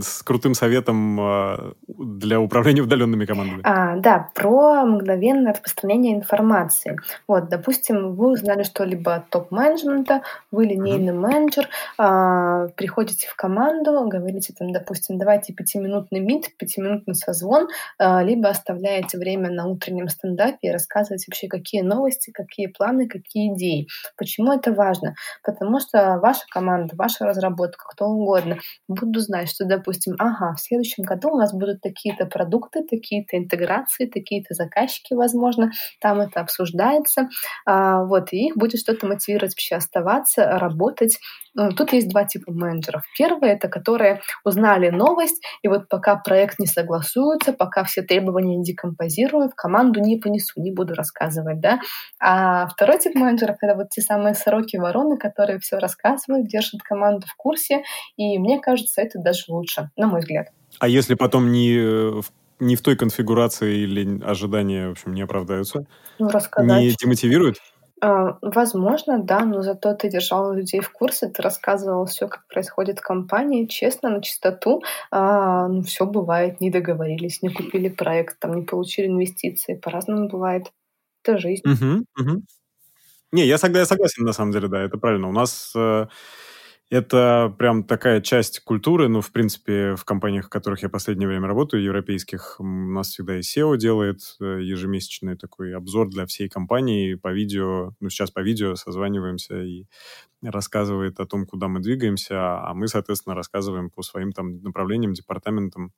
[SPEAKER 1] с крутым советам э, для управления удаленными командами.
[SPEAKER 2] А, да, про мгновенное распространение информации. Вот, допустим, вы узнали что-либо от топ-менеджмента, вы линейный mm-hmm. менеджер, а, приходите в команду, говорите там, допустим, давайте пятиминутный мит, пятиминутный созвон, а, либо оставляете время на утреннем стендапе и рассказываете вообще, какие новости, какие планы, какие идеи. Почему это важно? Потому что ваша команда, ваша разработка, кто угодно, буду знать, что, допустим, ага, в следующем году у нас будут такие-то продукты, такие-то интеграции, такие-то заказчики, возможно, там это обсуждается, а, вот, и их будет что-то мотивировать вообще оставаться, работать. Ну, тут есть два типа менеджеров. Первые — это которые узнали новость, и вот пока проект не согласуется, пока все требования не декомпозирую, в команду не понесу, не буду рассказывать, да. А второй тип менеджеров — это вот те самые сороки-вороны, которые все рассказывают, держат команду в курсе, и мне кажется, это даже лучше, на мой взгляд.
[SPEAKER 1] А если потом не э, не в той конфигурации или ожидания, в общем, не оправдаются?
[SPEAKER 2] Ну, рассказать.
[SPEAKER 1] Не демотивирует?
[SPEAKER 2] А, возможно, да, но зато ты держал людей в курсе, ты рассказывал все, как происходит в компании, честно, на чистоту. А, ну, все бывает, не договорились, не купили проект, там, не получили инвестиции, по-разному бывает. Это жизнь.
[SPEAKER 1] Угу, угу. Не, я, я согласен, на самом деле, да, это правильно. У нас э, это прям такая часть культуры, ну, в принципе, в компаниях, в которых я в последнее время работаю, европейских, у нас всегда и SEO делает э, ежемесячный такой обзор для всей компании по видео, ну, сейчас по видео созваниваемся и рассказывает о том, куда мы двигаемся, а мы, соответственно, рассказываем по своим там направлениям, департаментам,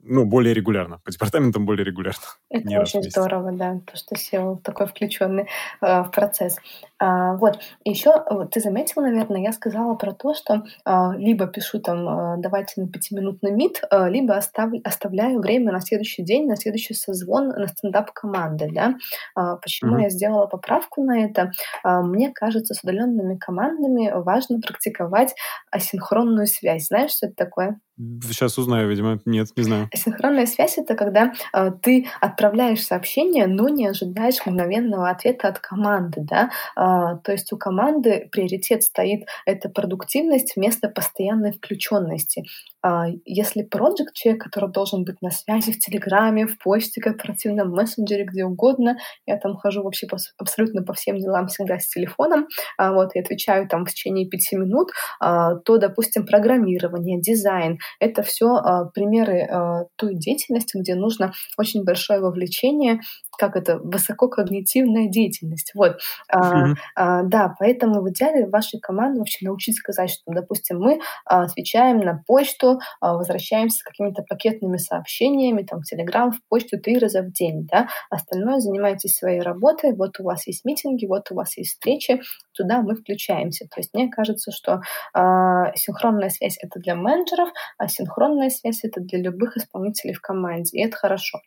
[SPEAKER 1] ну, более регулярно, по департаментам более регулярно.
[SPEAKER 2] Это очень здорово, да, то, что SEO такой включенный э, в процесс. А, вот, еще ты заметила, наверное, я сказала про то, что а, либо пишу там, а, давайте на пятиминутный мид, а, либо остав, оставляю время на следующий день, на следующий созвон на стендап команды, да. А, почему mm-hmm. я сделала поправку на это? А, мне кажется, с удаленными командами важно практиковать асинхронную связь. Знаешь, что это такое?
[SPEAKER 1] Сейчас узнаю, видимо. Нет, не знаю.
[SPEAKER 2] Синхронная связь — это когда э, ты отправляешь сообщение, но не ожидаешь мгновенного ответа от команды, да. Э, то есть у команды приоритет стоит это продуктивность вместо постоянной включенности. А, если проект человек, который должен быть на связи в Телеграме, в почте, корпоративном мессенджере, где угодно, я там хожу вообще по, абсолютно по всем делам всегда с телефоном, а, вот, и отвечаю там в течение пяти минут, а, то, допустим, программирование, дизайн, это все а, примеры а, той деятельности, где нужно очень большое вовлечение как это, высококогнитивная деятельность. Вот. Uh-huh. А, а, да, поэтому в идеале вашей команды вообще научить сказать, что, допустим, мы а, отвечаем на почту, а, возвращаемся с какими-то пакетными сообщениями, там, в Телеграм, в почту три раза в день, да, остальное занимайтесь своей работой, вот у вас есть митинги, вот у вас есть встречи, туда мы включаемся. То есть мне кажется, что а, синхронная связь — это для менеджеров, а синхронная связь — это для любых исполнителей в команде, и это хорошо.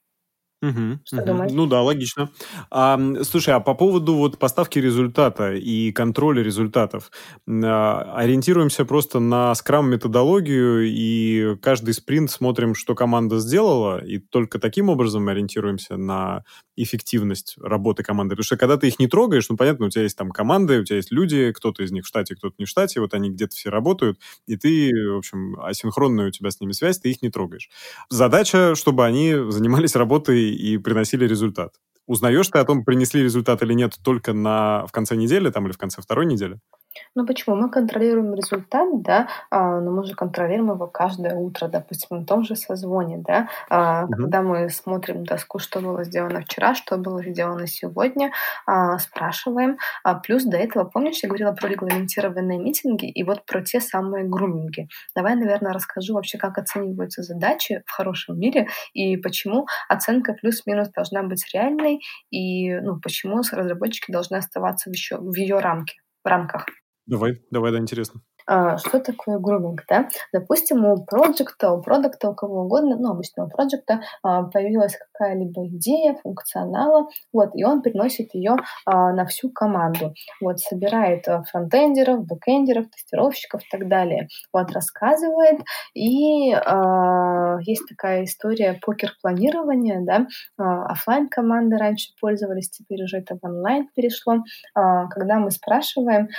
[SPEAKER 1] Мгм, Что мгм. думаешь? Ну да, логично. А, слушай, а по поводу вот поставки результата и контроля результатов, а, ориентируемся просто на скрам-методологию и каждый спринт смотрим, что команда сделала, и только таким образом ориентируемся на эффективность работы команды. Потому что когда ты их не трогаешь, ну, понятно, у тебя есть там команды, у тебя есть люди, кто-то из них в штате, кто-то не в штате, вот они где-то все работают, и ты, в общем, асинхронная у тебя с ними связь, ты их не трогаешь. Задача, чтобы они занимались работой и приносили результат. Узнаешь ты о том, принесли результат или нет только на, в конце недели там, или в конце второй недели?
[SPEAKER 2] Ну почему? Мы контролируем результат, да, а, но мы же контролируем его каждое утро, допустим, на том же созвоне, да, а, угу. когда мы смотрим доску, что было сделано вчера, что было сделано сегодня, а, спрашиваем. А, плюс до этого, помнишь, я говорила про регламентированные митинги и вот про те самые груминги. Давай, наверное, расскажу вообще, как оцениваются задачи в хорошем мире и почему оценка плюс-минус должна быть реальной и ну, почему разработчики должны оставаться в, еще, в ее рамке, в рамках.
[SPEAKER 1] Давай, давай, да, интересно.
[SPEAKER 2] А, что такое груминг, да? Допустим, у проекта, у продукта, у кого угодно, ну, обычного проекта а, появилась какая-либо идея функционала, вот, и он переносит ее а, на всю команду, вот, собирает фронтендеров, бэкендеров, тестировщиков и так далее, вот, рассказывает, и а, есть такая история покер-планирования, да, офлайн команды раньше пользовались, теперь уже это в онлайн перешло, когда мы спрашиваем,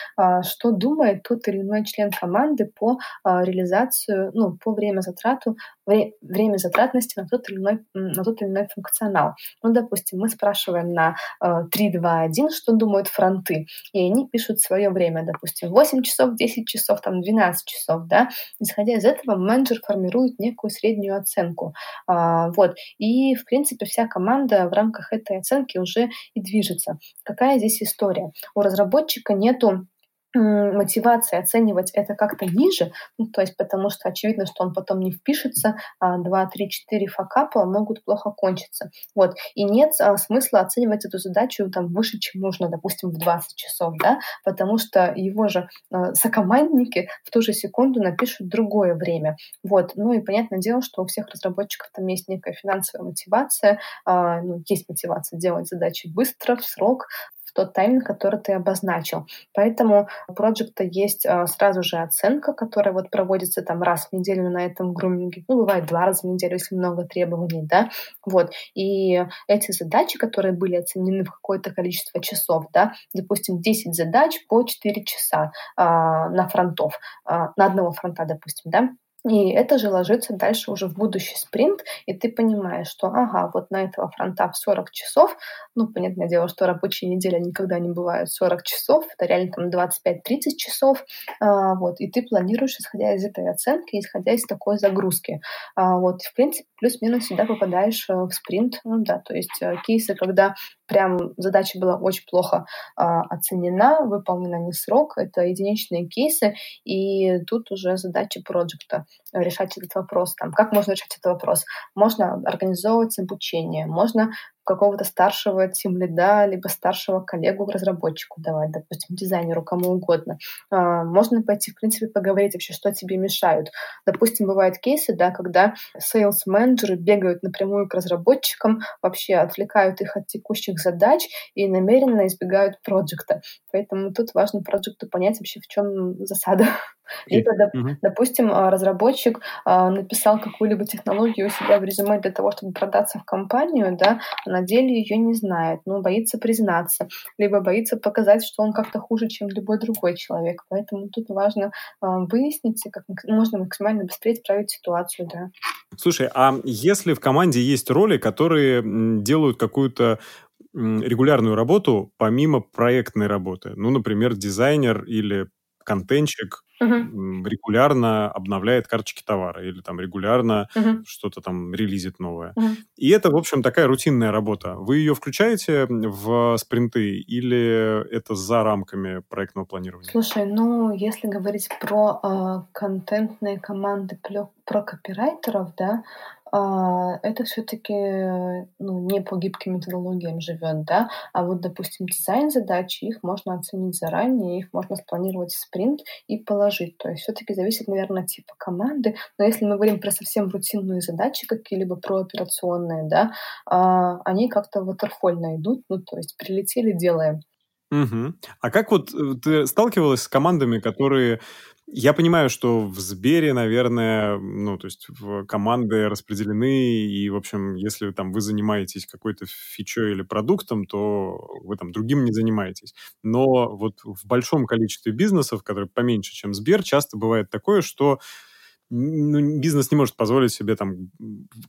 [SPEAKER 2] что думает тот или иной член команды по а, реализацию, ну, по время затрату, вре, время затратности на тот или иной, на тот или иной функционал. Ну, допустим, мы спрашиваем на 3, 2, 1, что думают фронты, и они пишут свое время, допустим, 8 часов, 10 часов, там, 12 часов, да. Исходя из этого, менеджер формирует некую среднюю оценку. А, вот. И, в принципе, вся команда в рамках этой оценки уже и движется. Какая здесь история? У разработчика нету мотивация оценивать это как-то ниже, ну, то есть потому что очевидно, что он потом не впишется, а 2, 3, 4 факапа могут плохо кончиться. Вот. И нет а, смысла оценивать эту задачу там выше, чем нужно, допустим, в 20 часов, да, потому что его же а, сокомандники в ту же секунду напишут другое время. Вот. Ну и понятное дело, что у всех разработчиков там есть некая финансовая мотивация, а, ну, есть мотивация делать задачи быстро, в срок, тот тайминг, который ты обозначил. Поэтому у проекта есть а, сразу же оценка, которая вот проводится там раз в неделю на этом груминге. Ну, бывает два раза в неделю, если много требований, да. Вот. И эти задачи, которые были оценены в какое-то количество часов, да, допустим, 10 задач по 4 часа а, на фронтов, а, на одного фронта, допустим, да, и это же ложится дальше уже в будущий спринт, и ты понимаешь, что ага, вот на этого фронта в 40 часов, ну, понятное дело, что рабочие недели никогда не бывают 40 часов, это реально там 25-30 часов, а, вот, и ты планируешь, исходя из этой оценки, исходя из такой загрузки. А, вот, в принципе, плюс-минус всегда попадаешь э, в спринт, ну да, то есть э, кейсы, когда прям задача была очень плохо а, оценена, выполнена не срок, это единичные кейсы, и тут уже задача проекта решать этот вопрос. Там, как можно решать этот вопрос? Можно организовывать обучение, можно какого-то старшего тимлида, либо старшего коллегу разработчику давать, допустим, дизайнеру, кому угодно. А, можно пойти, в принципе, поговорить вообще, что тебе мешают. Допустим, бывают кейсы, да, когда sales-менеджеры бегают напрямую к разработчикам, вообще отвлекают их от текущих задач и намеренно избегают проекта. Поэтому тут важно проекту понять вообще, в чем засада. Либо, доп, угу. допустим, а, разработчик а, написал какую-либо технологию у себя в резюме для того, чтобы продаться в компанию, да, на деле ее не знает, но боится признаться, либо боится показать, что он как-то хуже, чем любой другой человек. Поэтому тут важно выяснить, как можно максимально быстрее исправить ситуацию, да.
[SPEAKER 1] Слушай, а если в команде есть роли, которые делают какую-то регулярную работу помимо проектной работы. Ну, например, дизайнер или контентчик uh-huh. регулярно обновляет карточки товара или там регулярно uh-huh. что-то там релизит новое. Uh-huh. И это, в общем, такая рутинная работа. Вы ее включаете в спринты или это за рамками проектного планирования?
[SPEAKER 2] Слушай, ну, если говорить про э, контентные команды, про копирайтеров, да, это все-таки ну, не по гибким методологиям живет, да, а вот, допустим, дизайн задачи, их можно оценить заранее, их можно спланировать в спринт и положить. То есть все-таки зависит, наверное, от типа команды. Но если мы говорим про совсем рутинные задачи какие-либо прооперационные, да, а, они как-то ватерфольно идут, ну, то есть прилетели, делаем.
[SPEAKER 1] Угу. А как вот э, ты сталкивалась с командами, которые я понимаю, что в Сбере, наверное, ну, то есть в команды распределены, и, в общем, если там вы занимаетесь какой-то фичой или продуктом, то вы там другим не занимаетесь. Но вот в большом количестве бизнесов, которые поменьше, чем Сбер, часто бывает такое, что ну, бизнес не может позволить себе там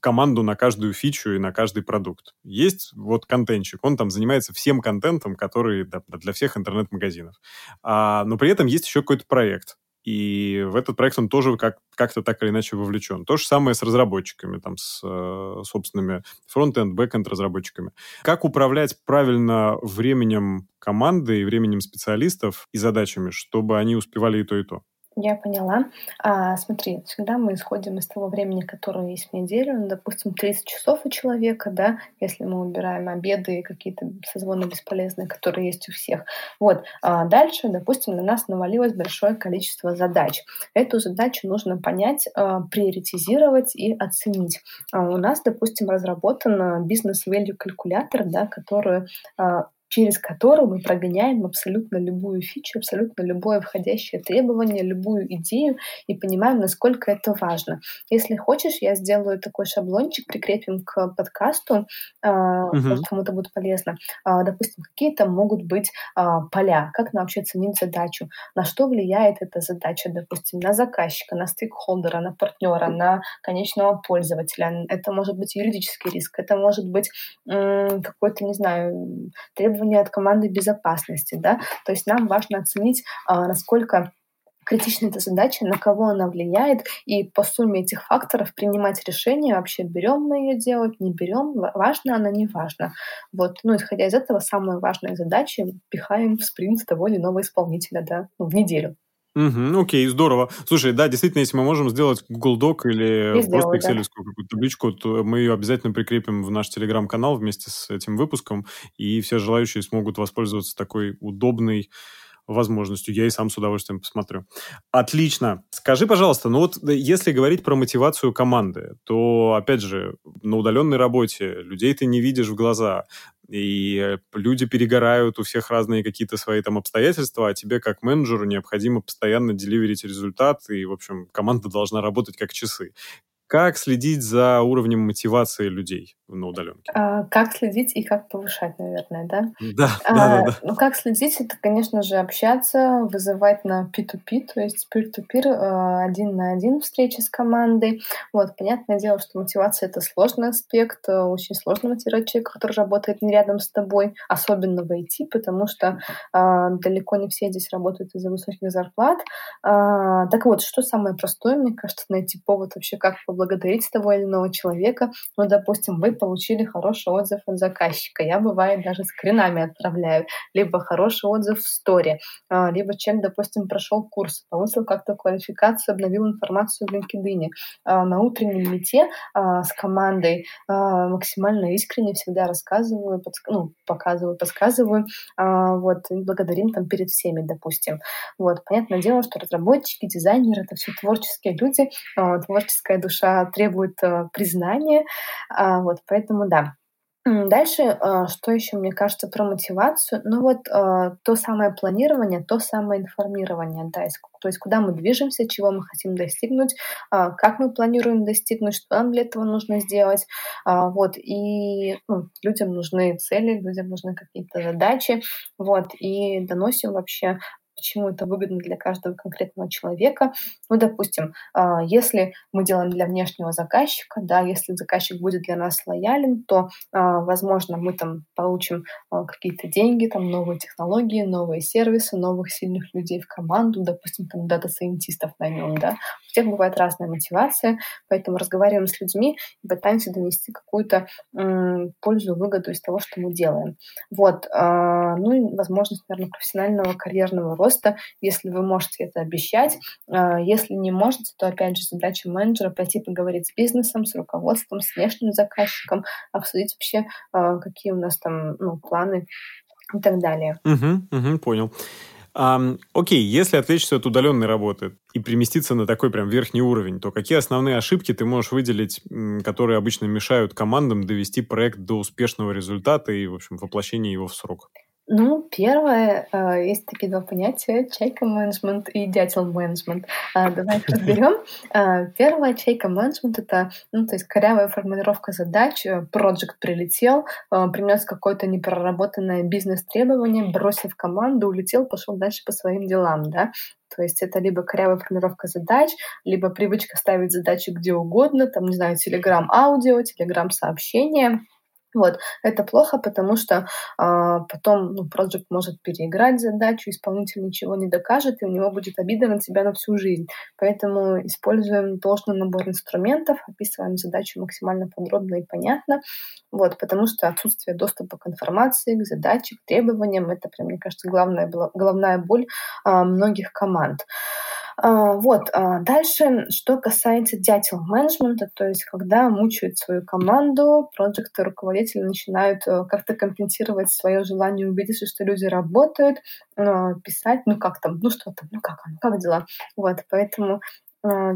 [SPEAKER 1] команду на каждую фичу и на каждый продукт. Есть вот контентчик, он там занимается всем контентом, который да, для всех интернет-магазинов. А, но при этом есть еще какой-то проект и в этот проект он тоже как- как-то так или иначе вовлечен. То же самое с разработчиками, там, с э, собственными front-end, back-end разработчиками. Как управлять правильно временем команды и временем специалистов и задачами, чтобы они успевали и то, и то?
[SPEAKER 2] Я поняла. А, смотри, всегда мы исходим из того времени, которое есть в неделю. Ну, допустим, 30 часов у человека, да, если мы убираем обеды и какие-то созвоны бесполезные, которые есть у всех. Вот. А дальше, допустим, на нас навалилось большое количество задач. Эту задачу нужно понять, а, приоритизировать и оценить. А у нас, допустим, разработан бизнес-value калькулятор, да, который а, через который мы прогоняем абсолютно любую фичу, абсолютно любое входящее требование, любую идею и понимаем, насколько это важно. Если хочешь, я сделаю такой шаблончик, прикрепим к подкасту, uh-huh. кому-то будет полезно. А, допустим, какие там могут быть а, поля, как нам вообще оценить задачу, на что влияет эта задача, допустим, на заказчика, на стейкхолдера, на партнера, на конечного пользователя. Это может быть юридический риск, это может быть какой-то, не знаю, требование требования от команды безопасности, да, то есть нам важно оценить, а, насколько критична эта задача, на кого она влияет, и по сумме этих факторов принимать решение, вообще берем мы ее делать, не берем, важно она, не важно. Вот, ну, исходя из этого, самые важные задачи пихаем в спринт того или иного исполнителя, да, ну, в неделю.
[SPEAKER 1] Угу, окей, здорово. Слушай, да, действительно, если мы можем сделать Google Doc или Я просто excel да. какую-то табличку, то мы ее обязательно прикрепим в наш телеграм-канал вместе с этим выпуском, и все желающие смогут воспользоваться такой удобной возможностью. Я и сам с удовольствием посмотрю. Отлично. Скажи, пожалуйста, ну вот если говорить про мотивацию команды, то, опять же, на удаленной работе людей ты не видишь в глаза, и люди перегорают, у всех разные какие-то свои там обстоятельства, а тебе как менеджеру необходимо постоянно деливерить результат, и, в общем, команда должна работать как часы. Как следить за уровнем мотивации людей на удаленке?
[SPEAKER 2] А, как следить и как повышать, наверное, да?
[SPEAKER 1] Да, а, да, да,
[SPEAKER 2] Ну, как следить, это, конечно же, общаться, вызывать на P2P, то есть peer-to-peer, а, один на один встречи с командой. Вот, понятное дело, что мотивация — это сложный аспект, а, очень сложно мотивировать человека, который работает не рядом с тобой, особенно в IT, потому что а, далеко не все здесь работают из-за высоких зарплат. А, так вот, что самое простое, мне кажется, найти повод вообще, как поблагодарить того или иного человека. Ну, допустим, вы получили хороший отзыв от заказчика. Я, бывает, даже скринами отправляю. Либо хороший отзыв в сторе, а, либо человек, допустим, прошел курс, повысил как-то квалификацию, обновил информацию в LinkedIn. А, на утреннем мете а, с командой максимально искренне всегда рассказываю, подск... ну, показываю, подсказываю, вот, и благодарим там перед всеми, допустим. Вот, понятное дело, что разработчики, дизайнеры — это все творческие люди, творческая душа требует э, признания. А, вот, поэтому да, Дальше, а, что еще, мне кажется, про мотивацию? Ну вот а, то самое планирование, то самое информирование, да, то есть куда мы движемся, чего мы хотим достигнуть, а, как мы планируем достигнуть, что нам для этого нужно сделать. Вот, и ну, людям нужны цели, людям нужны какие-то задачи, вот, и доносим вообще почему это выгодно для каждого конкретного человека. Ну, допустим, а, если мы делаем для внешнего заказчика, да, если заказчик будет для нас лоялен, то, а, возможно, мы там получим а, какие-то деньги, там новые технологии, новые сервисы, новых сильных людей в команду, допустим, там дата-сайентистов наймем, да. У всех бывает разная мотивация, поэтому разговариваем с людьми и пытаемся донести какую-то пользу, выгоду из того, что мы делаем. Вот. Ну и возможность, наверное, профессионального карьерного роста, если вы можете это обещать. А, если не можете, то, опять же, задача менеджера пойти поговорить с бизнесом, с руководством, с внешним заказчиком, обсудить вообще, а, какие у нас там ну, планы и так далее.
[SPEAKER 1] Угу, угу, понял. Um, окей, если отвлечься от удаленной работы и переместиться на такой прям верхний уровень, то какие основные ошибки ты можешь выделить, которые обычно мешают командам довести проект до успешного результата и, в общем, воплощения его в срок?
[SPEAKER 2] Ну, первое, а, есть такие два понятия: чайка менеджмент и дятел менеджмент. А, давай их разберем. А, первое, чайка менеджмент- это, ну, то есть корявая формулировка задач. Э, проект прилетел, принес какое-то непроработанное бизнес-требование, бросил в команду, улетел, пошел дальше по своим делам, да. То есть это либо корявая формулировка задач, либо привычка ставить задачи где угодно, там, не знаю, телеграм-аудио, телеграм-сообщения. Вот. Это плохо, потому что а, потом ну, проект может переиграть задачу, исполнитель ничего не докажет, и у него будет обида на тебя на всю жизнь. Поэтому используем должный набор инструментов, описываем задачу максимально подробно и понятно, вот, потому что отсутствие доступа к информации, к задаче, к требованиям — это, прям, мне кажется, главная, головная боль а, многих команд. А, вот. А дальше, что касается дятел менеджмента, то есть когда мучают свою команду, проекты руководители начинают э, как-то компенсировать свое желание убедиться, что люди работают, а, писать, ну как там, ну что там, ну как, ну как дела. Вот, поэтому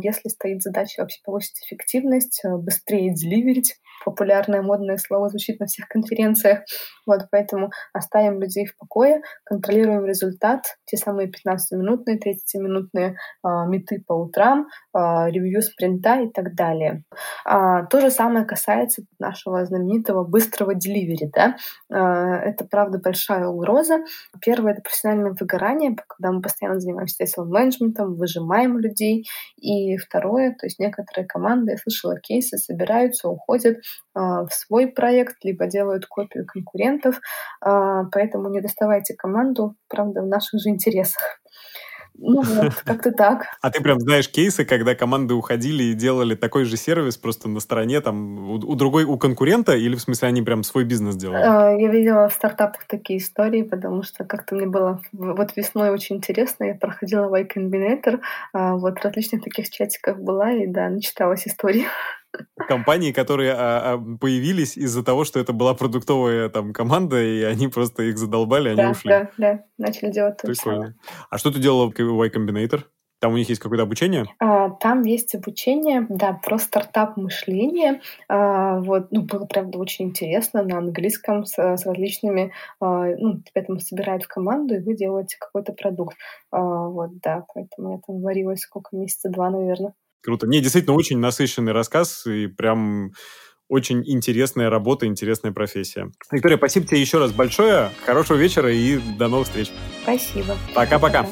[SPEAKER 2] если стоит задача вообще повысить эффективность, э, быстрее деливерить, популярное модное слово звучит на всех конференциях. Вот, поэтому оставим людей в покое, контролируем результат, те самые 15-минутные, 30-минутные а, меты по утрам, а, ревью спринта и так далее. А, то же самое касается нашего знаменитого быстрого деливери. Да? А, это, правда, большая угроза. Первое — это профессиональное выгорание, когда мы постоянно занимаемся менеджментом, выжимаем людей. И второе, то есть некоторые команды, я слышала кейсы, собираются, уходят, а, в свой проект, либо делают копию конкурентов. А, поэтому не доставайте команду, правда, в наших же интересах. Ну вот, как-то так.
[SPEAKER 1] А ты прям знаешь кейсы, когда команды уходили и делали такой же сервис просто на стороне там у, у другой, у конкурента, или в смысле они прям свой бизнес делали?
[SPEAKER 2] А, я видела в стартапах такие истории, потому что как-то мне было вот весной очень интересно, я проходила Y Combinator, вот в различных таких чатиках была, и да, начиталась истории
[SPEAKER 1] компании, которые а, а, появились из-за того, что это была продуктовая там команда, и они просто их задолбали, они
[SPEAKER 2] да,
[SPEAKER 1] ушли.
[SPEAKER 2] Да, да, начали делать то
[SPEAKER 1] Прикольно. А что ты делала в Y Combinator? Там у них есть какое-то обучение?
[SPEAKER 2] А, там есть обучение, да, про стартап мышление. А, вот, ну, было, правда, очень интересно на английском с, с различными, а, ну, тебя там собирают в команду, и вы делаете какой-то продукт. А, вот, да, поэтому я там варилась сколько, месяца два, наверное.
[SPEAKER 1] Круто. Не, действительно, очень насыщенный рассказ и прям очень интересная работа, интересная профессия. Виктория, спасибо тебе еще раз большое. Хорошего вечера и до новых встреч.
[SPEAKER 2] Спасибо.
[SPEAKER 1] Пока-пока.